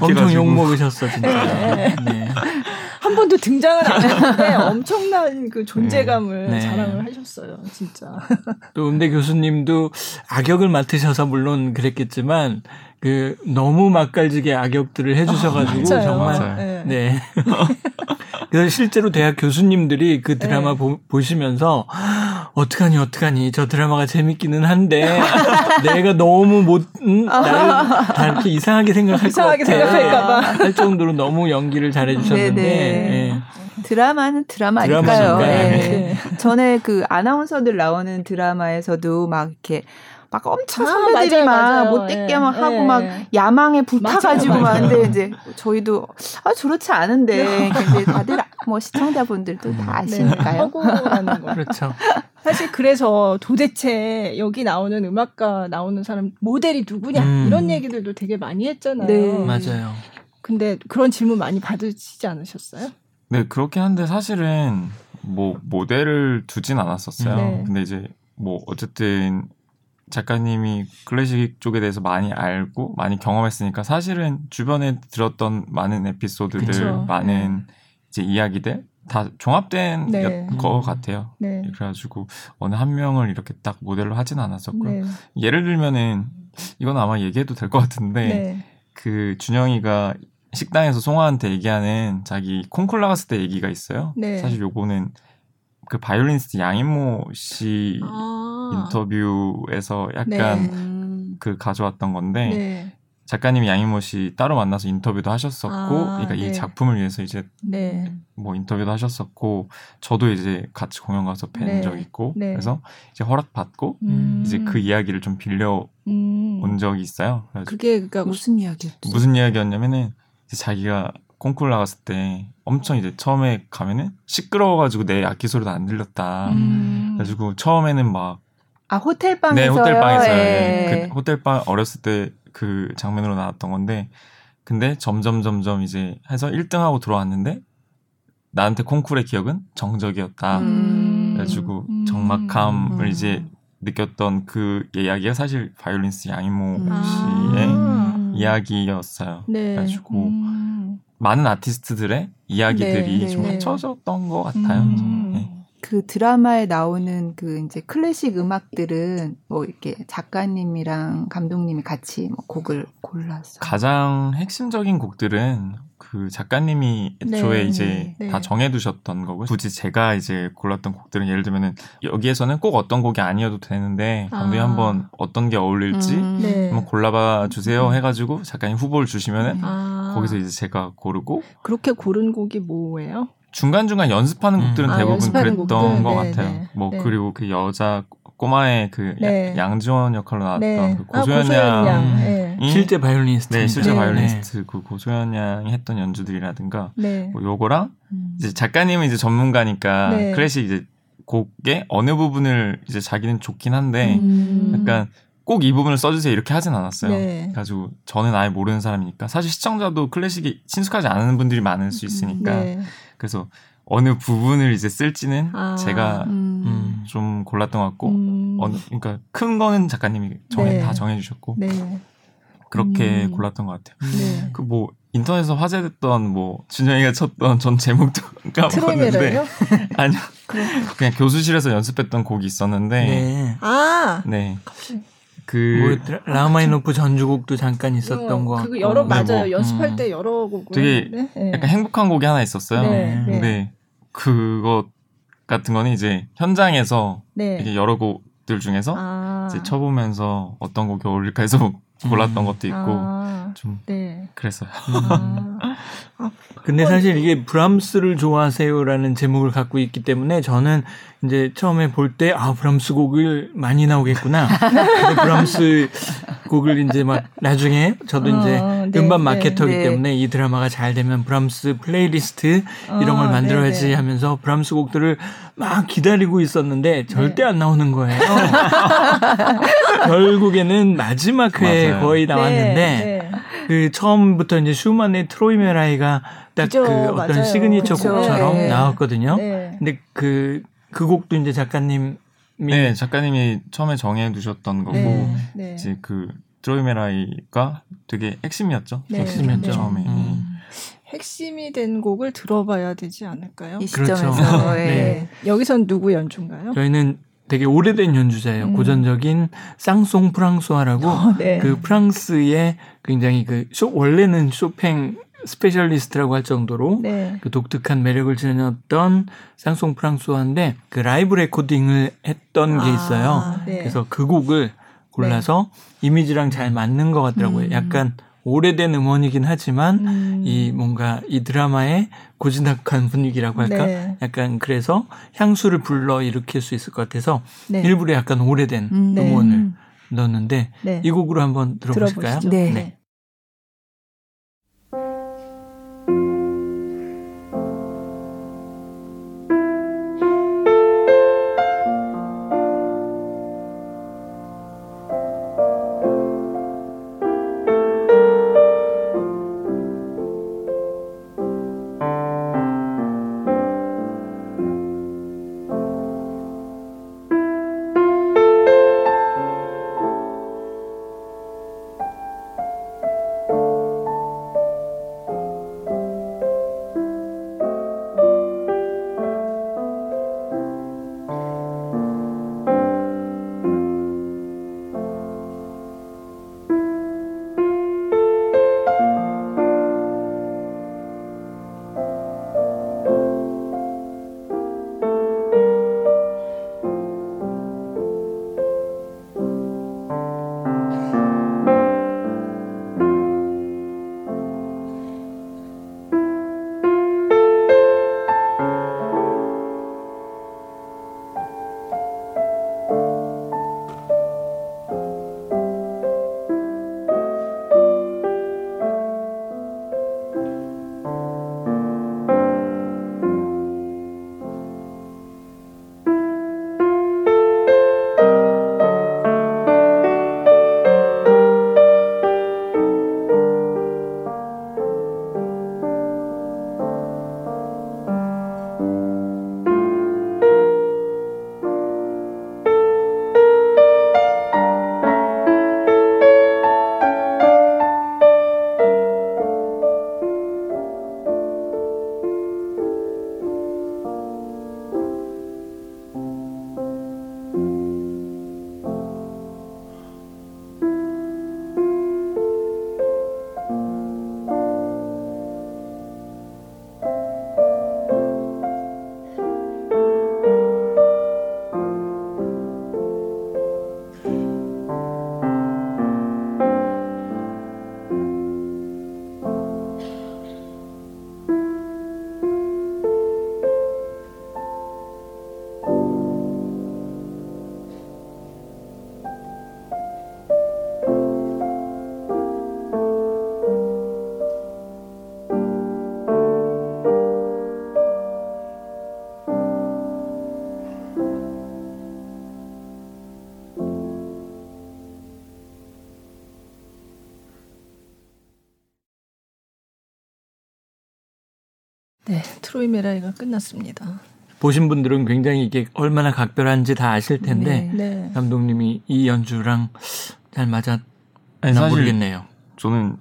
엄청 욕 먹으셨어 진짜. 네. 네. 한 번도 등장을 안 했는데 <laughs> 엄청난 그 존재감을 네. 자랑을 하셨어요, 진짜. 또 음대 교수님도 악역을 맡으셔서 물론 그랬겠지만 그 너무 맛깔지게 악역들을 해주셔가지고 아, 정말 맞아요. 네. <laughs> 그래서 실제로 대학 교수님들이 그 드라마 네. 보, 보시면서 어떡하니 어떡하니 저 드라마가 재밌기는 한데 <laughs> 내가 너무 못 음, 나를 다 이렇게 이상하게 생각할 이상하게 것 같아 생각할까봐 할 정도로 너무 연기를 잘해주셨는데 네. 드라마는 드라마니까요. 네. 전에 그 아나운서들 나오는 드라마에서도 막 이렇게 막 엄청 아, 선배들이 막 못되게 예, 막 하고 예. 막 야망에 불타가지고 막 근데 이제 저희도 아 저렇지 않은데 근데 다들 뭐 시청자분들도 다 네. 아시니까요. 네, 그렇죠. 사실 그래서 도대체 여기 나오는 음악가 나오는 사람 모델이 누구냐 음. 이런 얘기들도 되게 많이 했잖아요. 네. 맞아요. 근데 그런 질문 많이 받으시지 않으셨어요? 네 그렇긴 한데 사실은 뭐 모델을 두진 않았었어요. 네. 근데 이제 뭐 어쨌든 작가님이 클래식 쪽에 대해서 많이 알고 많이 경험했으니까 사실은 주변에 들었던 많은 에피소드들, 그쵸. 많은 네. 이제 이야기들 다 종합된 네. 것 같아요. 네. 그래가지고 어느 한 명을 이렇게 딱 모델로 하진 않았었고요. 네. 예를 들면은 이건 아마 얘기해도 될 것 같은데 네. 그 준영이가 식당에서 송아한테 얘기하는 자기 콩쿨 나갔을 때 얘기가 있어요. 네. 사실 요거는 그 바이올리니스트 양인모 씨 아. 인터뷰에서 약간 네. 그 가져왔던 건데 네. 작가님이 양인모 씨 따로 만나서 인터뷰도 하셨었고, 아, 그러니까 네. 이 작품을 위해서 이제 네. 뭐 인터뷰도 하셨었고, 저도 이제 같이 공연 가서 뵌적 네. 있고, 네. 그래서 이제 허락 받고 음. 이제 그 이야기를 좀 빌려 음. 온 적이 있어요. 그게 그러니까 무슨 이야기였죠? 무슨 이야기였냐면은 이제 자기가 콩쿠르 나갔을 때 엄청 이제 처음에 가면은 시끄러워가지고 내 악기 소리도 안 들렸다. 음. 그래가지고 처음에는 막 아 호텔 방에서요. 네 호텔 방에서 예. 그 호텔 방 어렸을 때 그 장면으로 나왔던 건데 근데 점점 점점 이제 해서 1등하고 들어왔는데 나한테 콩쿨의 기억은 정적이었다. 음. 그래가지고 음. 정막함을 음. 이제 느꼈던 그 이야기가 사실 바이올린스 양이모 음. 씨의 아. 이야기였어요. 네. 그래가지고 음. 많은 아티스트들의 이야기들이 네, 네. 좀 합쳐졌던 것 같아요. 음. 네. 그 드라마에 나오는 그 이제 클래식 음악들은 뭐 이렇게 작가님이랑 감독님이 같이 뭐 곡을 골랐어요. 가장 핵심적인 곡들은 그 작가님이 애초에 네, 이제 네. 다 정해두셨던 거고 굳이 제가 이제 골랐던 곡들은 예를 들면은 여기에서는 꼭 어떤 곡이 아니어도 되는데 감독님 아. 한번 어떤 게 어울릴지 음, 네. 한번 골라봐 주세요 음. 해가지고 작가님 후보를 주시면은 아. 거기서 이제 제가 고르고 그렇게 고른 곡이 뭐예요? 중간 중간 연습하는 음. 곡들은 아, 대부분 그랬던 곡들? 것 네, 같아요. 네, 뭐 네. 그리고 그 여자 꼬마의 그 네. 양지원 역할로 나왔던 네. 그 고소연 아, 양 네. 실제 바이올리니스트 네 실제 바이올리니스트 그 고소연 양이 했던 연주들이라든가 뭐 요거랑 음. 이제 작가님은 이제 전문가니까 클래식 이제 곡의 어느 부분을 이제 자기는 좋긴 한데 음. 약간 꼭 이 부분을 써주세요 이렇게 하진 않았어요. 네. 그래가지고 저는 아예 모르는 사람이니까 사실 시청자도 클래식이 친숙하지 않은 분들이 많을 수 있으니까 네. 그래서 어느 부분을 이제 쓸지는 아, 제가 음. 음. 좀 골랐던 것 같고 음. 어느 그러니까 큰 거는 작가님이 정해 네. 다 정해주셨고 네. 그렇게 음. 골랐던 것 같아요. 네. 그뭐 인터넷에서 화제됐던 뭐 준영이가 쳤던 전 제목도 <laughs> 까먹었는데 <laughs> 아니요 그냥 교수실에서 연습했던 곡이 있었는데 네. 아 네. 그 뭐, 라마이노프 전주곡도 잠깐 있었던 거 같고 여러 네, 맞아요 뭐, 연습할 음. 때 여러 곡 되게 네? 약간 행복한 곡이 하나 있었어요. 네, 네. 근데 그것 같은 거는 이제 현장에서 네. 이게 여러 곡들 중에서 아. 이제 쳐보면서 어떤 곡이 어울릴까 해서 <laughs> 골랐던 음. 것도 있고 아. 좀 네. 그랬어요. 음. 아. <laughs> 근데 사실 이게 브람스를 좋아하세요라는 제목을 갖고 있기 때문에 저는 이제 처음에 볼 때 아 브람스 곡을 많이 나오겠구나. <laughs> 브람스 곡을 이제 막 나중에 저도 어, 이제 네, 음반 네, marketer기 네, 때문에 이 드라마가 잘 되면 브람스 플레이리스트 이런 걸 어, 만들어야지 네, 네. 하면서 브람스 곡들을 막 기다리고 있었는데 절대 네. 안 나오는 거예요. <laughs> 결국에는 마지막 회에. 거의 나왔는데 그 처음부터 이제 슈만의 트로이메라이가 딱 그 어떤 맞아요. 시그니처 그쵸. 곡처럼 나왔거든요. 근데 그그 곡도 이제 작가님 네, 작가님이 처음에 정해 두셨던 거고 네, 네. 이제 그 트로이메라이가 되게 핵심이었죠. 네, 핵심이었죠. 처음에. 음. 음. 핵심이 된 곡을 들어봐야 되지 않을까요? 이 시점에서 그렇죠. <laughs> 네. 네. 여기선 누구 연주인가요? 저희는 되게 오래된 연주자예요. 음. 고전적인 상송 프랑수아라고 어, 네. 그 프랑스의 굉장히 그 쇼, 원래는 쇼팽 specialist라고 할 정도로 네. 그 독특한 매력을 지녔던 쌍송 프랑스어인데 그 라이브 레코딩을 했던 아, 게 있어요. 네. 그래서 그 곡을 골라서 네. 이미지랑 잘 맞는 것 같더라고요. 음. 약간 오래된 음원이긴 하지만 음. 이 뭔가 이 드라마의 고즈넉한 분위기라고 할까? 네. 약간 그래서 향수를 불러 일으킬 수 있을 것 같아서 네. 일부러 약간 오래된 음, 네. 원을 넣었는데 네. 이 곡으로 한번 들어보실까요? 들어보시죠. 네. 네, 트로이 메라이가 끝났습니다. 보신 분들은 굉장히 이게 얼마나 각별한지 다 아실 텐데 네. 네. 감독님이 이 연주랑 잘 맞아 아니, 사실 모르겠네요. 저는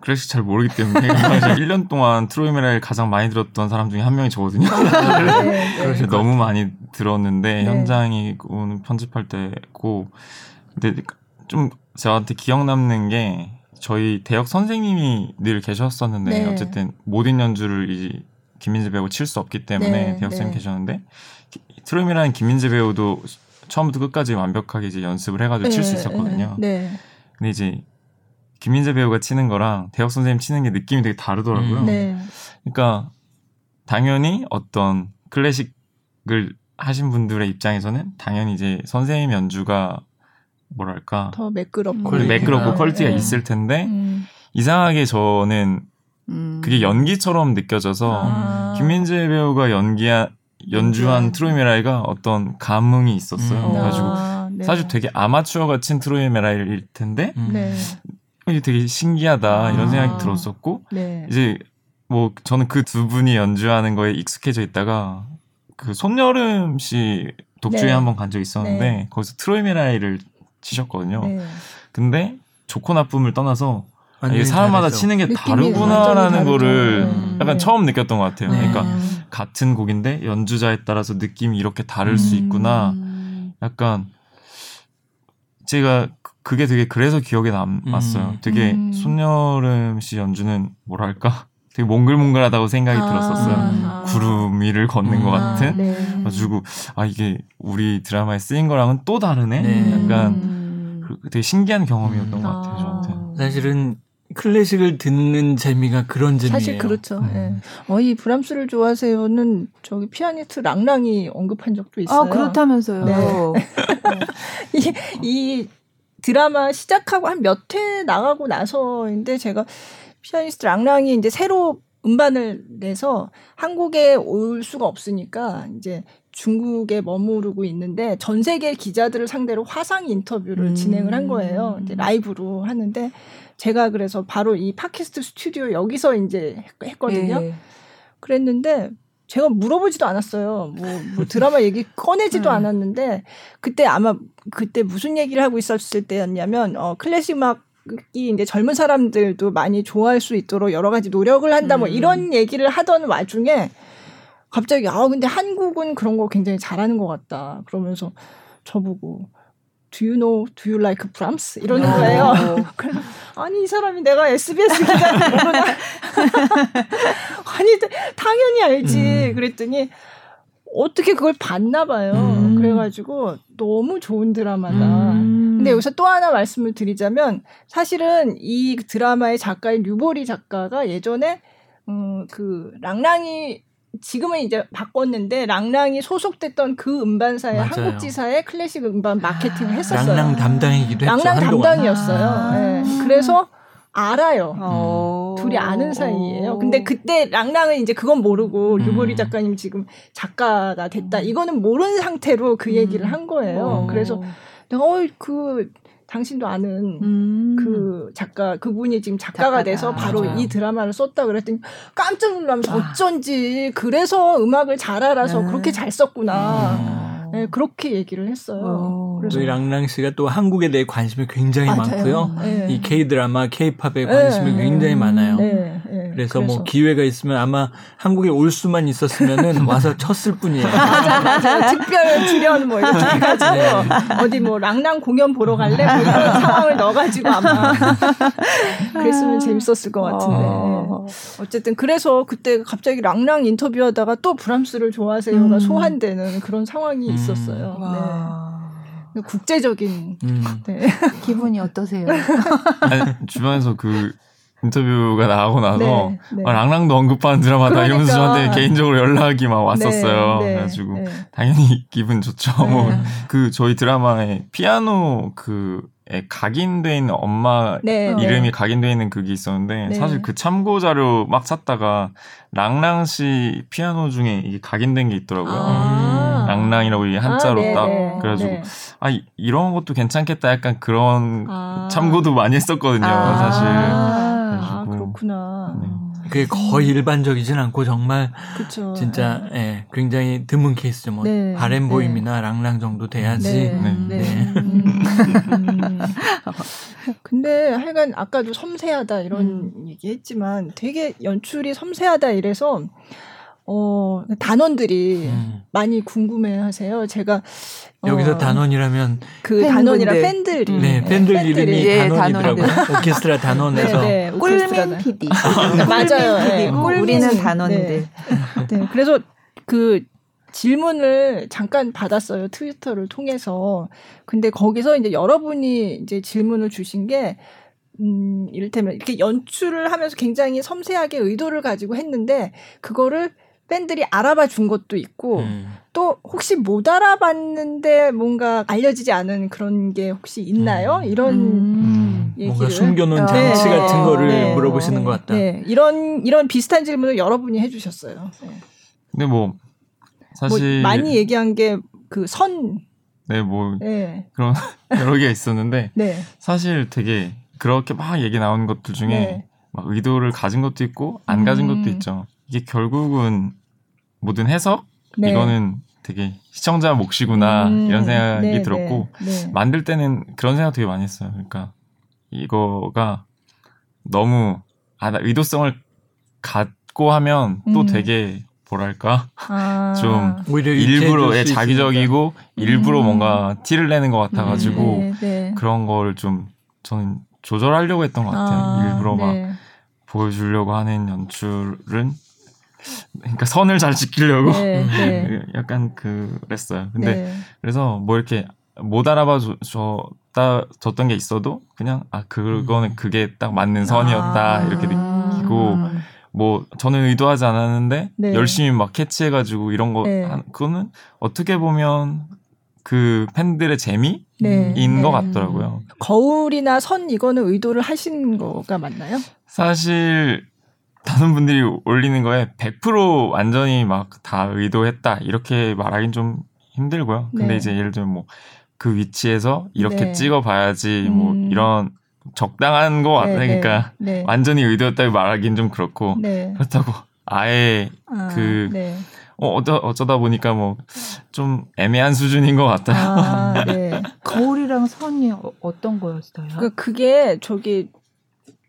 클래식 잘 모르기 때문에 <laughs> 1년 동안 트로이 메라이를 가장 많이 들었던 사람 중에 한 명이 저거든요. 네, <laughs> 네. 그래서 너무 많이 들었는데 네. 현장이 오늘 편집할 때고 근데 좀 저한테 기억 남는 게 저희 대학 선생님이 늘 계셨었는데 네. 어쨌든 모든 연주를 이 김민재 배우 칠 수 없기 때문에 네, 대학 선생님 네. 계셨는데 트로임이라는 김민재 배우도 처음부터 끝까지 완벽하게 이제 연습을 해가지고 칠수 있었거든요. 네. 근데 이제 김민재 배우가 치는 거랑 대학 선생님 치는 게 느낌이 되게 다르더라고요. 음. 네. 그러니까 당연히 어떤 클래식을 하신 분들의 입장에서는 당연히 이제 선생님 연주가 뭐랄까 더 매끄럽고 음. 매끄럽고 quality가 네. 있을 텐데 음. 이상하게 저는 음. 그게 연기처럼 느껴져서 아. 김민재 배우가 연기한 연주한 네. 트로이메라이가 어떤 감흥이 있었어요. 음. 그래가지고 아, 네. 사실 되게 아마추어 같은 트로이메라이일 텐데 음. 네. 이게 되게 신기하다 아. 이런 생각이 들었었고 네. 이제 뭐 저는 그 두 분이 연주하는 거에 익숙해져 있다가 그 손여름 씨 독주에 네. 한번 간 적 있었는데 네. 거기서 트로이 메라이를 치셨거든요. 네. 근데 좋고 나쁨을 떠나서 이게 사람마다 치는 게 다르구나라는 거를 음. 약간 네. 처음 느꼈던 것 같아요. 네. 그러니까 같은 곡인데 연주자에 따라서 느낌이 이렇게 다를 음. 수 있구나. 약간 제가 그게 되게 그래서 기억에 남았어요. 음. 되게 음. 손여름 씨 연주는 뭐랄까 <laughs> 되게 몽글몽글하다고 생각이 아. 들었었어요. 아. 구름 위를 걷는 것 아, 같은. 네. 그래가지고 아 이게 우리 드라마에 쓰인 거랑은 또 다르네. 네. 약간 음. 그 되게 신기한 경험이었던 것 같아요. 저한테. 사실은 클래식을 듣는 재미가 그런 재미예요. 사실 그렇죠. 네. 네. 어, 이 브람스를 좋아하세요는 저기 피아니스트 랑랑이 언급한 적도 있어요. 아 그렇다면서요. 네. <laughs> 이, 이 드라마 시작하고 한 몇 회 나가고 나서인데 제가 피아니스트 랑랑이 이제 새로 음반을 내서 한국에 올 수가 없으니까 이제 중국에 머무르고 있는데 전 세계 기자들을 상대로 화상 인터뷰를 음. 진행을 한 거예요. 이제 라이브로 하는데 제가 그래서 바로 이 팟캐스트 스튜디오 여기서 이제 했거든요. 예. 그랬는데 제가 물어보지도 않았어요. 뭐, 뭐 드라마 얘기 꺼내지도 <laughs> 음. 않았는데 그때 아마 그때 무슨 얘기를 하고 있었을 때였냐면 어 클래식 음악 이 이제 젊은 사람들도 많이 좋아할 수 있도록 여러 가지 노력을 한다 뭐 음. 이런 얘기를 하던 와중에 갑자기 아 근데 한국은 그런 거 굉장히 잘하는 것 같다 그러면서 저보고 Do you know, do you like Brahms? 이러는 어. 거예요. <laughs> 아니, 이 사람이 내가 SBS 모르나? <laughs> 아니, 당연히 알지. 음. 그랬더니, 어떻게 그걸 봤나 봐요. 음. 그래가지고 너무 좋은 드라마다. 음. 근데 여기서 또 하나 말씀을 드리자면 사실은 이 드라마의 작가인 류보리 작가가 예전에 음 그 랑랑이 지금은 이제 바꿨는데 랑랑이 소속됐던 그 음반사의 한국지사의 클래식 음반 마케팅을 했었어요. 랑랑 담당이기도 했죠. 랑랑 담당이었어요. 아. 네. 그래서 알아요. 음. 둘이 아는 사이예요. 근데 그때 랑랑은 이제 그건 모르고 음. 류보리 작가님 지금 작가가 됐다. 이거는 모르는 상태로 그 얘기를 한 거예요. 음. 그래서 내가 어그 당신도 아는 음. 그 작가 그분이 지금 작가가 작가다. 돼서 바로 맞아요. 이 드라마를 썼다 그랬더니 깜짝 놀라면서 아. 어쩐지 그래서 음악을 잘 알아서 네. 그렇게 잘 썼구나. 아. 네, 그렇게 얘기를 했어요. 어. 그래서 랑랑 씨가 또 한국에 대해 관심이 굉장히 맞아요. 많고요. 네. 이 K 드라마, K 팝에 관심이 네. 굉장히 많아요. 네. 네. 그래서, 그래서, 뭐 기회가 있으면 아마 한국에 올 수만 있었으면은 <laughs> 와서 쳤을 뿐이에요. <laughs> 맞아, 맞아. 특별 출연 뭐 이렇게 해가지고 네. 어디 뭐 랑랑 공연 보러 갈래? 뭐 이런 <laughs> 상황을 넣어가지고 아마 그랬으면 재밌었을 것 같은데. 어. 어쨌든 그래서 그때 갑자기 랑랑 인터뷰하다가 또 브람스를 좋아하세요가 음. 소환되는 그런 상황이 있었어요. 음. 네. 국제적인 음. 네. 기분이 어떠세요? 아니, 주변에서 그 인터뷰가 나가고 나서 네, 네. 아, 랑랑도 언급하는 드라마다 그러니까. 이러면서 저한테 개인적으로 연락이 막 왔었어요. 네, 네 그래가지고 네. 당연히 <laughs> 기분 좋죠. 네. 뭐그 저희 드라마에 피아노 그 각인돼 있는 엄마 네, 이름이 네. 각인돼 있는 그게 있었는데 네. 사실 그 참고 자료 막 찾다가 랑랑 씨 피아노 중에 이게 각인된 게 있더라고요. 아~ 랑랑이라고 이 한자로 아, 딱 그래가지고 네. 아 이 런 것도 괜찮겠다 약간 그런 아~ 참고도 많이 했었거든요 아~ 사실. 아 그렇구나. 네. 그게 거의 일반적이진 않고 정말 그쵸. 진짜 예, 네, 굉장히 드문 케이스죠. 뭐 네. 바램보임이나 네. 랑랑 정도 돼야지. 네. 네. 네. 음, 음. 근데 하여간 아까도 섬세하다 이런 음. 얘기했지만 되게 연출이 섬세하다 이래서 어, 단원들이 음. 많이 궁금해 하세요. 제가 여기서 어, 단원이라면 그 단원이라 팬들이 네, 팬들 네, 이름이 네, 단원이더라고요. 오케스트라 단원에서 네, 네, 꿀맨 PD <laughs> 맞아요. 네, 우리는 단원들. 네. 그래서 그 질문을 잠깐 받았어요. 트위터를 통해서. 근데 거기서 이제 여러분이 이제 질문을 주신 게 음, 이를테면 이렇게 연출을 하면서 굉장히 섬세하게 의도를 가지고 했는데 그거를 팬들이 알아봐 준 것도 있고 음. 또 혹시 못 알아봤는데 뭔가 알려지지 않은 그런 게 혹시 있나요? 음. 이런 음. 얘기를 뭔가 숨겨놓은 장치 네. 같은 거를 네. 물어보시는 것 같다. 네. 이런 이런 비슷한 질문을 여러분이 해주셨어요. 네. 근데 뭐 사실 뭐 많이 얘기한 게 그 선. 네, 뭐 네. 그런 <laughs> 여러 개가 있었는데 네. 사실 되게 그렇게 막 얘기 나오는 것들 중에 네. 막 의도를 가진 것도 있고 안 가진 음. 것도 있죠. 이게 결국은 모든 해석 네. 이거는 되게 시청자 몫이구나 음, 이런 생각이 네, 들었고 네, 네, 만들 때는 그런 생각 되게 많이 했어요. 그러니까 이거가 너무 아, 나 의도성을 갖고 하면 또 음. 되게 뭐랄까 아. <laughs> 좀 일부러 예, 자기적이고 일부러 음. 뭔가 티를 내는 것 같아가지고 네, 네. 그런 걸좀 저는 조절하려고 했던 것 같아요. 아, 일부러 막 보여주려고 하는 연출은 그러니까 선을 잘 지키려고 네, 네. 약간 그랬어요. 근데 네. 그래서 뭐 이렇게 못 알아봐 줬다 줬던 게 있어도 그냥 아 그거는 음. 그게 딱 맞는 선이었다 아~ 이렇게 느끼고 뭐 저는 의도하지 않았는데 네. 열심히 막 캐치해가지고 이런 거 네. 그거는 어떻게 보면 그 팬들의 재미인 네. 것 같더라고요. 거울이나 선 이거는 의도를 하신 거가 맞나요? 사실 다른 분들이 올리는 거에 100% 완전히 막 다 의도했다 이렇게 말하긴 좀 힘들고요. 근데 네. 이제 예를 들면 뭐 그 위치에서 이렇게 네. 찍어봐야지 뭐 음. 이런 적당한 거 같아. 네, 네, 그러니까 네. 완전히 의도했다고 말하기는 좀 그렇고 네. 그렇다고 아예 아, 그 어, 어쩌, 어쩌다 보니까 뭐 좀 애매한 수준인 것 같아요. 아, 네. <laughs> 거울이랑 선이 어, 떤 거였어요? 그 그게 저기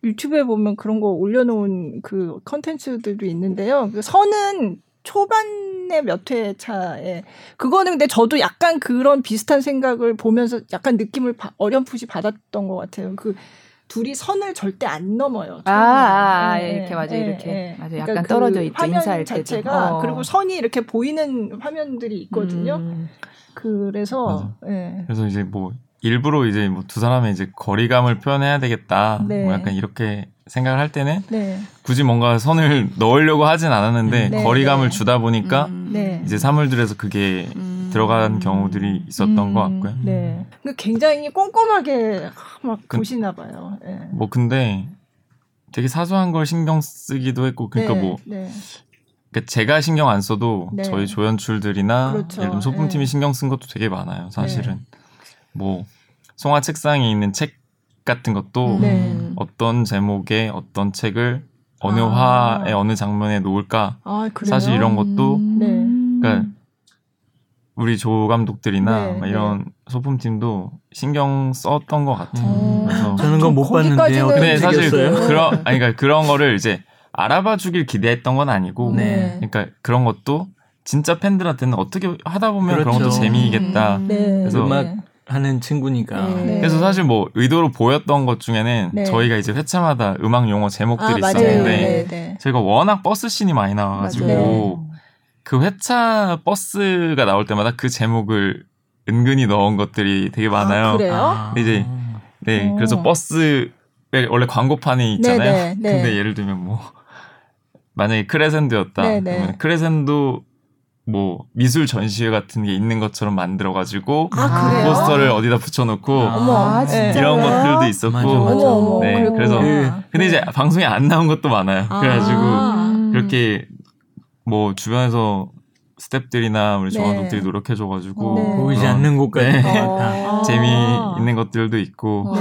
유튜브에 보면 그런 거 올려놓은 그 컨텐츠들도 있는데요. 그 선은 초반에 몇 회 차에 그거는 근데 저도 약간 그런 비슷한 생각을 보면서 약간 느낌을 바, 어렴풋이 받았던 것 같아요. 그 둘이 선을 절대 안 넘어요. 아, 아, 아 네, 이렇게 맞아 네, 이렇게 네. 맞아 약간 그러니까 떨어져 그 있죠 화면 자체가 어. 그리고 선이 이렇게 보이는 화면들이 있거든요. 음. 그래서 예. 그래서 이제 뭐 일부러 이제 뭐 두 사람의 이제 거리감을 표현해야 되겠다. 네. 뭐 약간 이렇게 생각을 할 때는 네. 굳이 뭔가 선을 넣으려고 하진 않았는데 음. 네, 거리감을 네. 주다 보니까 음. 네. 이제 사물들에서 그게 음. 들어간 경우들이 있었던 것 음. 같고요. 네. 굉장히 꼼꼼하게 막 그, 보시나 봐요. 네. 뭐 근데 되게 사소한 걸 신경 쓰기도 했고 그러니까 뭐 그러니까 제가 신경 안 써도 저희 조연출들이나 그렇죠. 예를 들면 소품팀이 신경 쓴 것도 되게 많아요. 사실은. 뭐 송화 책상에 있는 책 같은 것도 음. 네. 어떤 제목의 어떤 책을 어느 아. 화의 어느 장면에 놓을까 아, 사실 이런 것도 음. 네. 그러니까 우리 조 감독들이나 네, 이런 네. 소품팀도 신경 썼던 것 같아요. 음. 그래서 저는 건못 봤는데요. 근데 사실 그런 아니 그러니까 그런 거를 이제 알아봐 주길 기대했던 건 아니고, 네. 그러니까 그런 것도 진짜 팬들한테는 어떻게 하다 보면 그렇죠. 그런 것도 재미있겠다. 음. 그래서 음악 하는 친구니까. 네. 그래서 사실 뭐 의도로 보였던 것 중에는 네. 저희가 이제 회차마다 음악 용어 제목들이 아, 있었는데 네, 네. 저희가 워낙 버스 씬이 많이 나와가지고 그 회차 버스가 나올 때마다 그 제목을 은근히 넣은 것들이 되게 많아요. 아, 그래요? 아. 이제 네 오. 그래서 버스에 원래 광고판이 있잖아요. 근데 예를 들면 뭐 만약에 크레센도였다. 그러면 크레센도 뭐 미술 전시회 같은 게 있는 것처럼 만들어 가지고 아, 포스터를 어디다 붙여놓고 아, 이런 것들도 있었고 맞아, 맞아. 어머, 네 그렇구나. 그래서 네. 근데 이제 방송에 안 나온 것도 많아요. 아. 그래가지고 음. 그렇게 뭐 주변에서 스탭들이나 우리 조감독들이 네. 노력해줘가지고 네. 보이지 않는 곳까지 네. 재미 있는 것들도 있고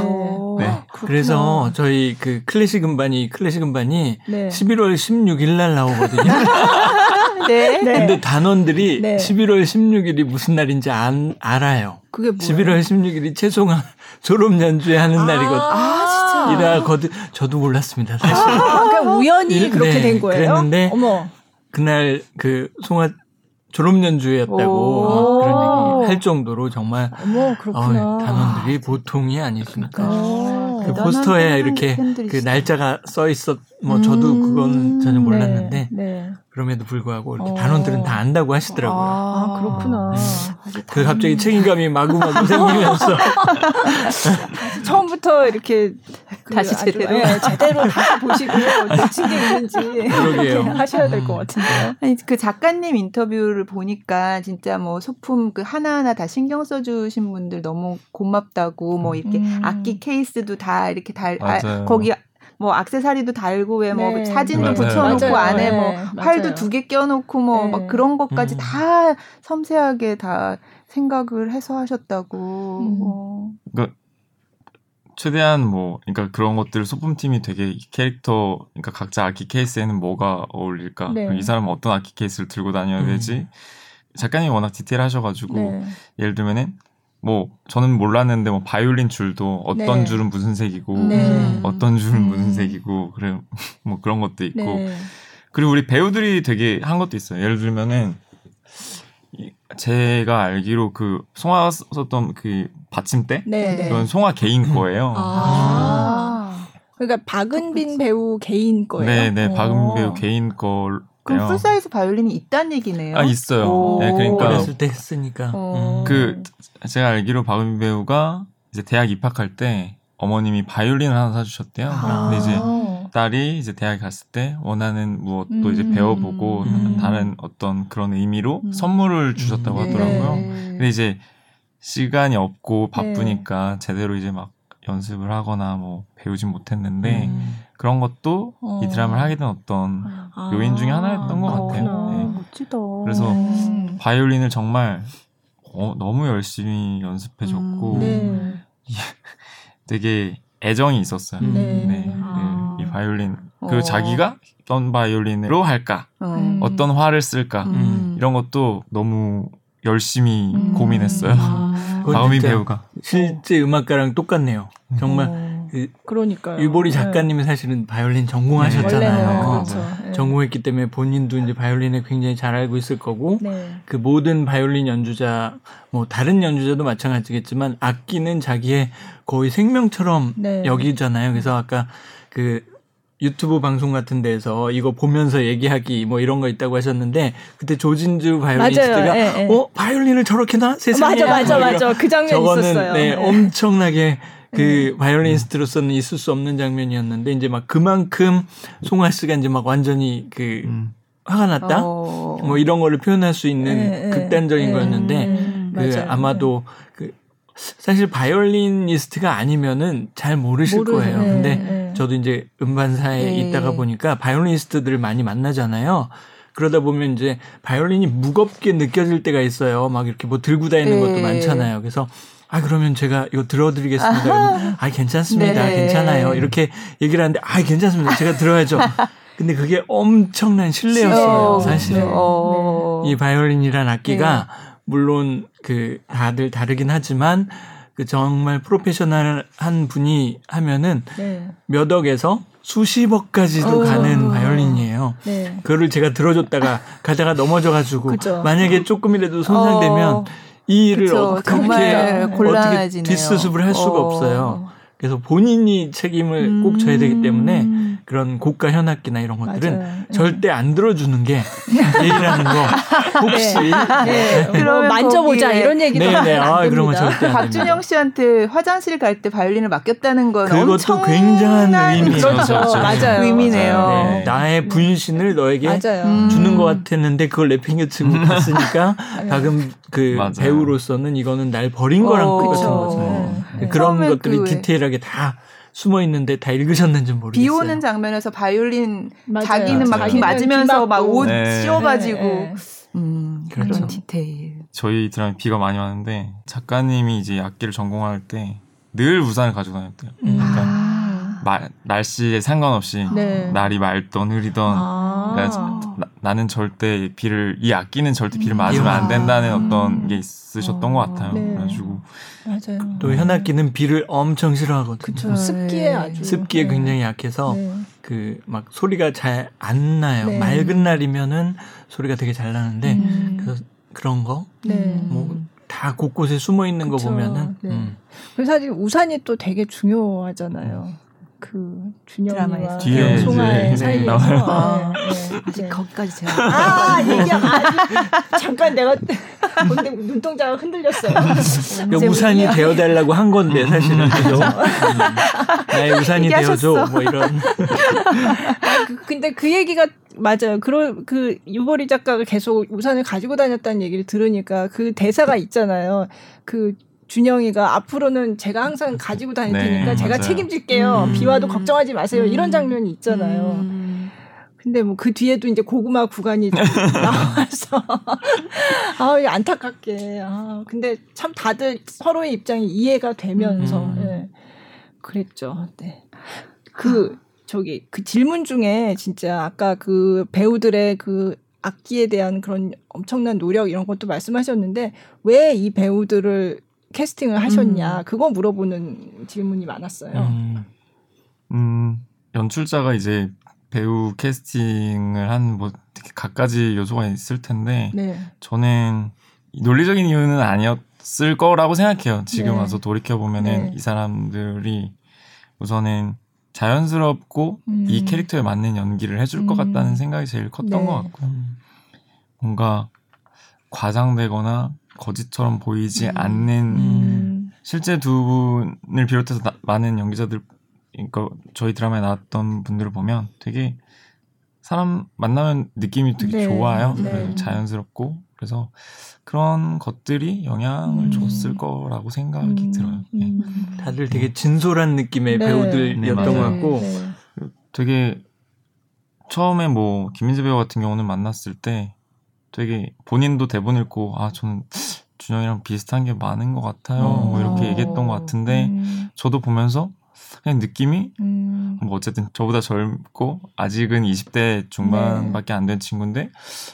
네. 네. 그래서 저희 그 클래식 음반이 클래식 음반이 네. 11월 16일 날 나오거든요. <laughs> <laughs> 네. 근데 단원들이 네. 11월 16일이 무슨 날인지 안 알아요. 그게 뭐예요? 11월 16일이 최송아 졸업 연주회 하는 아~ 날이거든요. 아, 진짜. 이라 거드 저도 몰랐습니다. 사실. 아, 그러니까 우연히 일, 그렇게 네, 된 거예요. 그랬는데 어머. 그날 그 송아 졸업 연주였다고 그런 얘기 할 정도로 정말 어머, 어, 단원들이 보통이 아니시니까 그 포스터에 이렇게 그 날짜가 써 있었 뭐 저도 음. 그건 전혀 몰랐는데 네, 네. 그럼에도 불구하고 이렇게 어. 단원들은 다 안다고 하시더라고요. 아, 아 그렇구나. 네. 그 갑자기 책임감이 마구마구 <laughs> 생기면서 처음부터 이렇게 그 다시 제대로 네, 제대로 다시 보시고 <laughs> 놓친 게 있는지 하셔야 될것 음. 같은데요. 아니 그 작가님 인터뷰를 보니까 진짜 뭐 소품 그 하나하나 다 신경 써주신 분들 너무 고맙다고 뭐 이렇게 음. 악기 케이스도 다 이렇게 달 아, 거기 뭐 악세사리도 달고 왜뭐 네. 사진도 맞아요. 붙여놓고 맞아요. 안에 뭐 네. 활도 두 개 껴놓고 뭐막 네. 그런 것까지 음. 다 섬세하게 다 생각을 해서 하셨다고. 음. 어. 그러니까 최대한 뭐 그러니까 그런 것들 소품팀이 되게 캐릭터 그러니까 각자 악기 케이스에는 뭐가 어울릴까 네. 이 사람은 어떤 악기 케이스를 들고 다녀야 되지 음. 작가님이 워낙 디테일하셔가지고 네. 예를 들면은 뭐 저는 몰랐는데 뭐 바이올린 줄도 어떤 네. 줄은 무슨 색이고 네. 어떤 줄은 음. 무슨 색이고 그래 <laughs> 뭐 그런 것도 있고 네. 그리고 우리 배우들이 되게 한 것도 있어요. 예를 들면은 제가 알기로 그 송아 썼던 그 받침대 네. 그건 송아 개인 거예요. 아. 그러니까 박은빈 배우 개인 거예요. 네, 네, 박은빈 배우 개인 걸 그럼 full size 바이올린이 있다는 얘기네요. 아 있어요. 네, 그러니까 어렸을 때 했으니까. 음. 그 제가 알기로 박은빈 배우가 이제 대학 입학할 때 어머님이 바이올린을 하나 사주셨대요. 아. 근데 이제 딸이 이제 대학에 갔을 때 원하는 무엇도 음. 이제 배워보고 음. 다른 어떤 그런 의미로 음. 선물을 주셨다고 음. 하더라고요. 네. 근데 이제 시간이 없고 바쁘니까 네. 제대로 이제 막 연습을 하거나 뭐 배우진 못했는데 음. 그런 것도 어. 이 드라마를 하게 된 어떤 아. 요인 중에 하나였던 것 같아요. 네. 멋지다. 그래서 음. 바이올린을 정말 어, 너무 열심히 연습해줬고 음. 네. <laughs> 되게 애정이 있었어요. 음. 네. 네. 아. 이 바이올린 그 어. 자기가 어떤 바이올린으로 할까, 음. 어떤 화를 쓸까 음. 이런 것도 너무 열심히 고민했어요. 아. 박음희 배우가 실제 음악가랑 똑같네요. 정말 어. 그 그러니까 유보리 네. 작가님이 네. 사실은 바이올린 전공하셨잖아요. 그렇죠. 네. 전공했기 때문에 본인도 이제 바이올린을 굉장히 잘 알고 있을 거고 네. 그 모든 바이올린 연주자 뭐 다른 연주자도 마찬가지겠지만 악기는 자기의 거의 생명처럼 네. 여기잖아요. 그래서 아까 그 유튜브 방송 같은 데서 이거 보면서 얘기하기 뭐 이런 거 있다고 하셨는데 그때 조진주 바이올리스트가 예, 예. 어 바이올린을 저렇게 나 세상에 맞아 맞아 맞아 그 장면 저거는 있었어요. 네, 네. 엄청나게 그 음. 바이올리니스트로서는 있을 수 없는 장면이었는데 이제 막 그만큼 송아 씨가 이제 막 완전히 그 음. 화가 났다 어. 뭐 이런 거를 표현할 수 있는 네, 극단적인 네. 거였는데 음, 그 맞아요. 아마도 그 사실 바이올리니스트가 아니면은 잘 모르실 모르, 거예요. 네, 근데 네. 저도 이제 음반사에 네. 있다가 보니까 바이올리니스트들을 많이 만나잖아요. 그러다 보면 이제 바이올린이 무겁게 느껴질 때가 있어요. 막 이렇게 뭐 들고 다니는 것도 많잖아요. 그래서 아 그러면 제가 이거 들어드리겠습니다. <laughs> 아 괜찮습니다. 네. 괜찮아요. 이렇게 얘기를 하는데 아 괜찮습니다. 제가 들어야죠. <laughs> 근데 그게 엄청난 실례였어요. 사실은 어. 이 바이올린이란 악기가 네. 물론 그 다들 다르긴 하지만 그 정말 프로페셔널한 분이 하면은 네. 몇 억에서 수십억까지도 오. 가는 바이올린이에요. 네. 그거를 제가 들어줬다가 <laughs> 가다가 넘어져가지고 만약에 조금이라도 손상되면 어. 이 일을 그쵸, 어떻게 어떻게 뒷수습을 할 수가 어. 없어요. 그래서 본인이 책임을 음. 꼭 져야 되기 때문에 그런 고가 현악기나 이런 것들은 맞아요. 절대 안 들어주는 게 <laughs> 예의라는 거 혹시 네. 네. 네. 뭐 만져보자 이런 얘기도 네네 네. 아 그런 거 절대 박준영 씨한테 화장실 갈 때 바이올린을 맡겼다는 건 그것도 굉장한 의미죠 그렇죠. 맞아요 의미네요 맞아요. 네. 나의 분신을 너에게 맞아요. 주는 것 같았는데 그걸 내팽개치고 갔으니까 <laughs> 방금 그 맞아요. 배우로서는 이거는 날 버린 거랑 어, 똑같은 거죠 그런 것들이 그 디테일하게 다 숨어 있는데 다 읽으셨는지 모르겠어요. 비 오는 장면에서 바이올린 맞아요. 자기는 막 비 맞으면서 막 옷 씌워가지고 네. 음, 그렇죠. 그런 디테일. 저희 드라마 비가 많이 왔는데 작가님이 이제 악기를 전공할 때 늘 우산을 가지고 다녔대요. 음. 마, 날씨에 상관없이 네. 날이 맑던 흐리던 아. 나, 는 절대 비를 이 악기는 절대 비를 맞으면 안 된다는 어떤 게 있으셨던 것 같아요. 네. 그래가지고 맞아요. 또 현악기는 비를 엄청 싫어하거든요. 그쵸. 습기에 아주 습기에 네. 굉장히 약해서 네. 그막 소리가 잘 안 나요. 네. 맑은 날이면은 소리가 되게 잘 나는데 음. 그래서 그런 거, 네. 뭐다 곳곳에 숨어 있는 그쵸. 거 보면은. 네. 음. 그래서 사실 우산이 또 되게 중요하잖아요. 그 준영이와 뒤에 송아의 사이에서 아, 네. 아직 네. 거기까지 제가 아 얘기 아 <laughs> 잠깐 내가 <laughs> 근데 눈동자가 흔들렸어요. 우산이 되어달라고 한 건데 사실은 그죠? 나의 우산이 되어줘 뭐 이런. 아, 그, 근데 그 얘기가 맞아요. 그런 그 유보리 작가가 계속 우산을 가지고 다녔다는 얘기를 들으니까 그 대사가 있잖아요. 그 준영이가 앞으로는 제가 항상 가지고 다닐 네, 테니까 제가 맞아요. 책임질게요. 음. 비와도 걱정하지 마세요. 음. 이런 장면이 있잖아요. 음. 근데 뭐 그 뒤에도 이제 고구마 구간이 <laughs> 나와서 <laughs> 아 안타깝게 아 근데 참 다들 서로의 입장이 이해가 되면서 음. 예. 그랬죠. 네. 그 저기 그 질문 중에 진짜 아까 그 배우들의 그 악기에 대한 그런 엄청난 노력 이런 것도 말씀하셨는데 왜 이 배우들을 캐스팅을 하셨냐 음. 그거 물어보는 질문이 많았어요. 음, 음, 연출자가 이제 배우 캐스팅을 한뭐 갖가지 요소가 있을 텐데 네. 저는 논리적인 이유는 아니었을 거라고 생각해요. 지금 네. 와서 돌이켜 보면은 네. 이 사람들이 우선은 자연스럽고 음. 이 캐릭터에 맞는 연기를 해줄 것 음. 같다는 생각이 제일 컸던 네. 것 같고요. 뭔가 과장되거나 거짓처럼 보이지 음. 않는 음. 실제 두 분을 비롯해서 나, 많은 연기자들 그러니까 저희 드라마에 나왔던 분들을 보면 되게 사람 만나면 느낌이 되게 네. 좋아요. 네. 자연스럽고 그래서 그런 것들이 영향을 음. 줬을 거라고 생각이 음. 들어요. 네. 다들 되게 진솔한 느낌의 네. 배우들이었던 네, 것 같고 네. 되게 처음에 뭐 김민재 배우 같은 경우는 만났을 때 되게 본인도 대본 읽고 아 저는 준영이랑 비슷한 게 많은 것 같아요. 어. 뭐 이렇게 얘기했던 것 같은데 음. 저도 보면서 그냥 느낌이 음. 뭐 어쨌든 저보다 젊고 아직은 20대 중반밖에 안 된 친구인데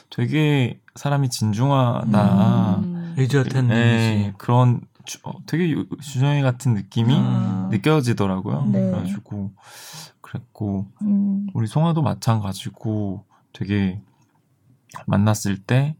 되게 사람이 진중하다. 음. 의젓한 네, 그런 주, 어, 되게 준영이 같은 느낌이 아. 느껴지더라고요. 네. 그래가지고 그랬고 음. 우리 송아도 마찬가지고 되게 만났을 때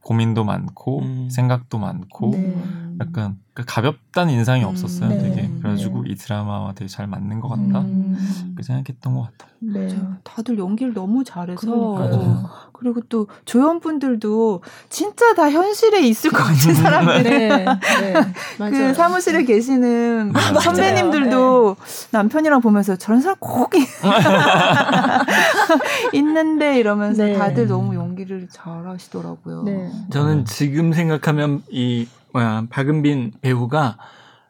고민도 많고 음. 생각도 많고 네. 약간 그 가볍다는 인상이 음. 없었어요. 네. 되게 그래가지고 네. 이 드라마와 되게 잘 맞는 것 같다. 음. 그 생각했던 것 같아요. 네. 다들 연기를 너무 잘해서 어. 그리고 또 조연 분들도 진짜 다 현실에 있을 것 같은 <laughs> 사람들. 네. <laughs> 네. 그 사무실에 계시는 선배님들도 네. 남편이랑 보면서 저런 사람 꼭 <laughs> 있는데 이러면서 네. 다들 너무 연기를 잘하시더라고요. 네. 저는 지금 생각하면 이 뭐야 박은빈 배우가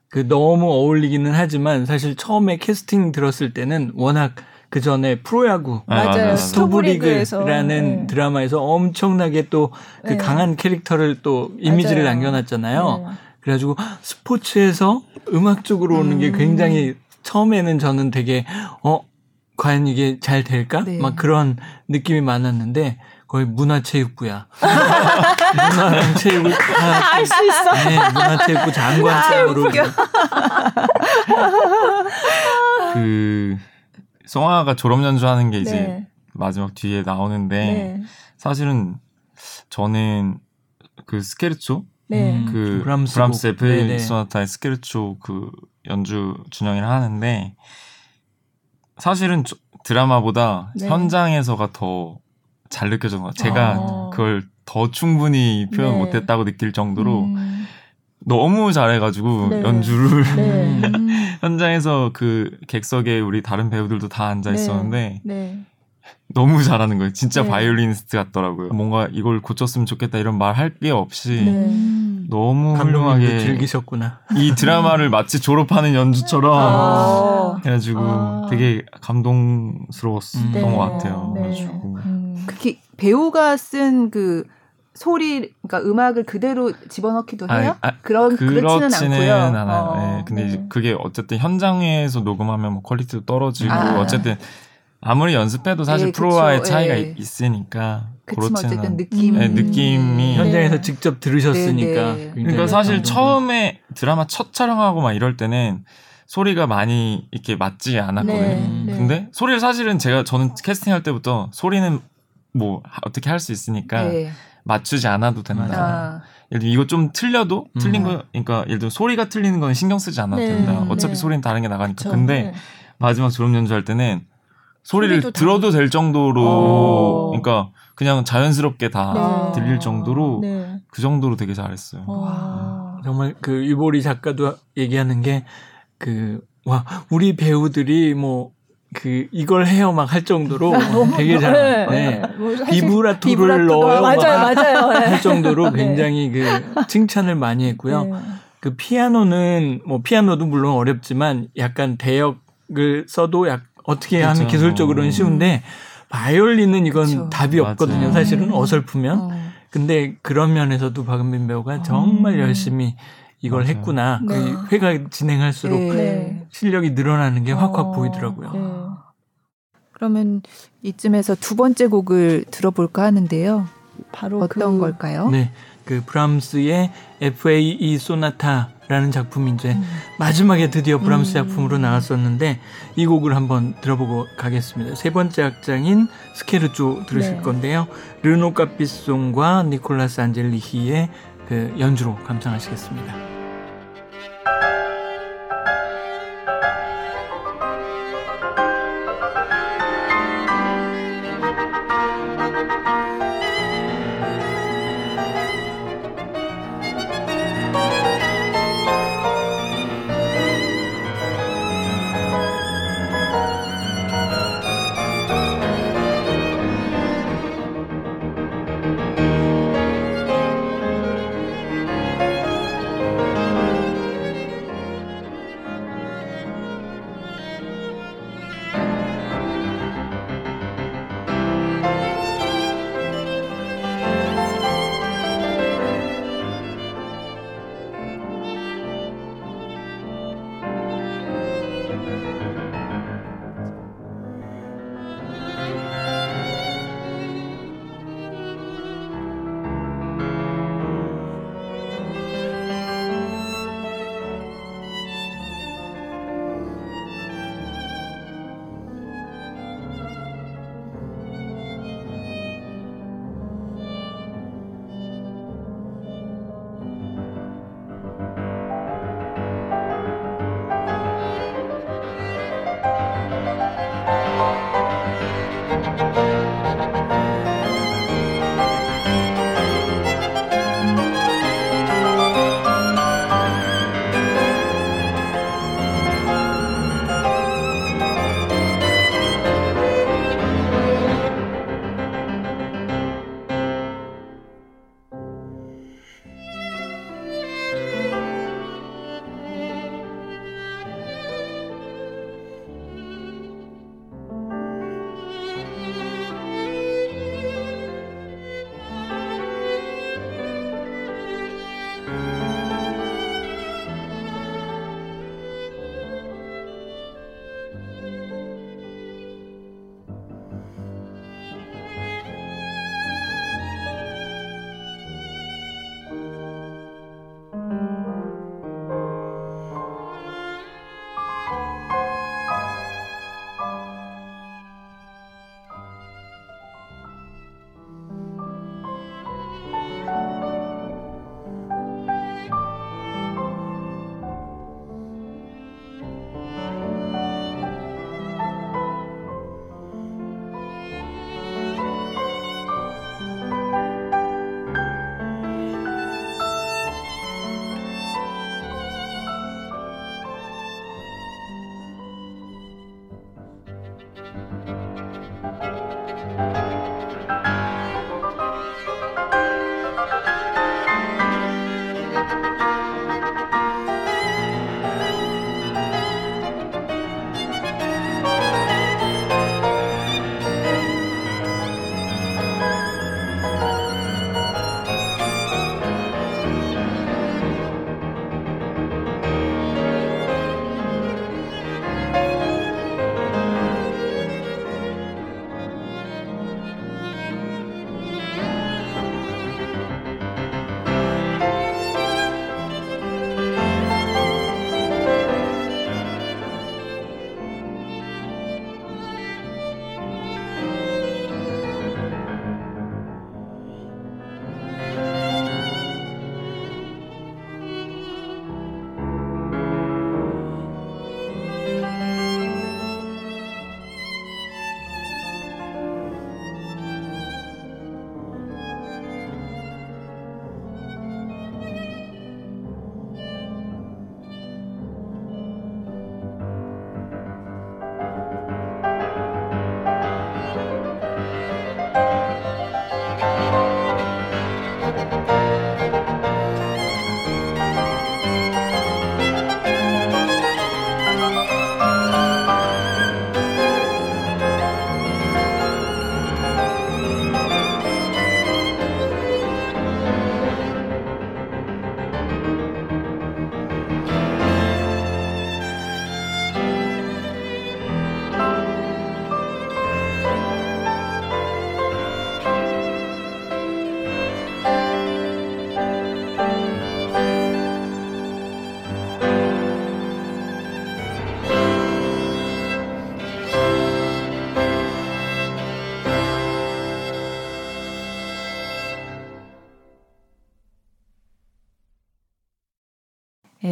그 너무 어울리기는 하지만 사실 처음에 캐스팅 들었을 때는 워낙 그 전에 프로야구 아, 맞아요. 스토브리그라는 네. 드라마에서 엄청나게 또그 네. 강한 캐릭터를 또 이미지를 맞아요. 남겨놨잖아요. 네. 그래가지고 스포츠에서 음악 쪽으로 오는 음. 게 굉장히 처음에는 저는 되게 어 과연 이게 잘 될까? 네. 막 그런 느낌이 많았는데 거의 문화체육부야. <laughs> 문화랑 체육을 알수 있어. 네, 문화체육부 장관으로. 그 송아가 졸업 연주하는 게 이제 네. 마지막 뒤에 나오는데 네. 사실은 저는 그 스케르초 네. 그 브람스 브람스의 베이 소나타의 스케르초 그 연주 준영이를 하는데 사실은 드라마보다 네. 현장에서가 더 잘 느껴진 것 같아요. 제가 아. 그걸 더 충분히 표현 네. 못했다고 느낄 정도로 음. 너무 잘해가지고 네. 연주를 네. <laughs> 현장에서 그 객석에 우리 다른 배우들도 다 앉아 네. 있었는데 네. 너무 잘하는 거예요. 진짜 네. 바이올리니스트 같더라고요. 뭔가 이걸 고쳤으면 좋겠다 이런 말 할 게 없이 너무 훌륭하게 즐기셨구나. 이 드라마를 마치 졸업하는 연주처럼 아~ 해가지고 아~ 되게 감동스러웠던 것 같아요. 그래가지고 음. 그게 배우가 쓴 그 소리 그러니까 음악을 그대로 집어넣기도 해요? 아, 아, 그런 그렇지는, 않고요. 않아요. 어, 네, 근데 네. 이제 그게 어쨌든 현장에서 녹음하면 뭐 퀄리티도 떨어지고 아. 어쨌든 아무리 연습해도 사실 예, 프로와의 그쵸, 차이가 예. 있으니까 그렇지는 어쨌든 느낌 네, 느낌이 음. 현장에서 직접 들으셨으니까 네, 네. 그러니까 사실 처음에 드라마 첫 촬영하고 막 이럴 때는 소리가 많이 이렇게 맞지 않았거든요. 네, 네. 근데 소리를 사실은 제가 저는 캐스팅할 때부터 소리는 뭐 어떻게 할 수 있으니까 네. 맞추지 않아도 된다. 아. 예를 들어 이거 좀 틀려도 음. 틀린 거 그러니까 예를 들어 소리가 틀리는 건 신경 쓰지 않아도 네. 된다. 어차피 네. 소리는 다른 게 나가니까. 그쵸. 근데 네. 마지막 졸업 연주할 때는 소리를 들어도 될 정도로 오. 어. 그러니까 그냥 자연스럽게 다 네. 들릴 정도로 네. 그 정도로 되게 잘했어요. 와. 정말 그 유보리 작가도 얘기하는 게 그 와 우리 배우들이 뭐 그 이걸 해요 막 할 정도로 <laughs> 되게 잘 네. 네. 뭐 비브라토를 넣어요 맞아요 맞아요 네. 할 정도로 네. 굉장히 그 칭찬을 많이 했고요. 네. 그 피아노는 뭐 피아노도 물론 어렵지만 약간 대역을 써도 약 어떻게 그렇죠. 하면 기술적으로는 쉬운데 바이올린은 이건 그렇죠. 답이 없거든요. 맞아요. 사실은 어설프면. 어. 근데 그런 면에서도 박은빈 배우가 정말 음. 열심히 이걸 맞아요. 했구나. 네. 그 회가 진행할수록 네. 실력이 늘어나는 게 확확 어. 보이더라고요. 네. 그러면 이쯤에서 두 번째 곡을 들어볼까 하는데요. 바로 어떤 그... 걸까요? 네. 그 브람스의 FAE 소나타 라는 작품이 이제 음. 마지막에 드디어 브람스 음. 작품으로 나왔었는데 이 곡을 한번 들어보고 가겠습니다. 세 번째 악장인 스케르조 들으실 네. 건데요. 르노 카피송과 니콜라스 안젤리히의 그 연주로 감상하시겠습니다.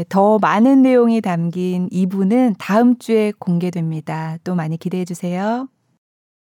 더 많은 내용이 담긴 2부는 다음 주에 공개됩니다. 또 많이 기대해 주세요.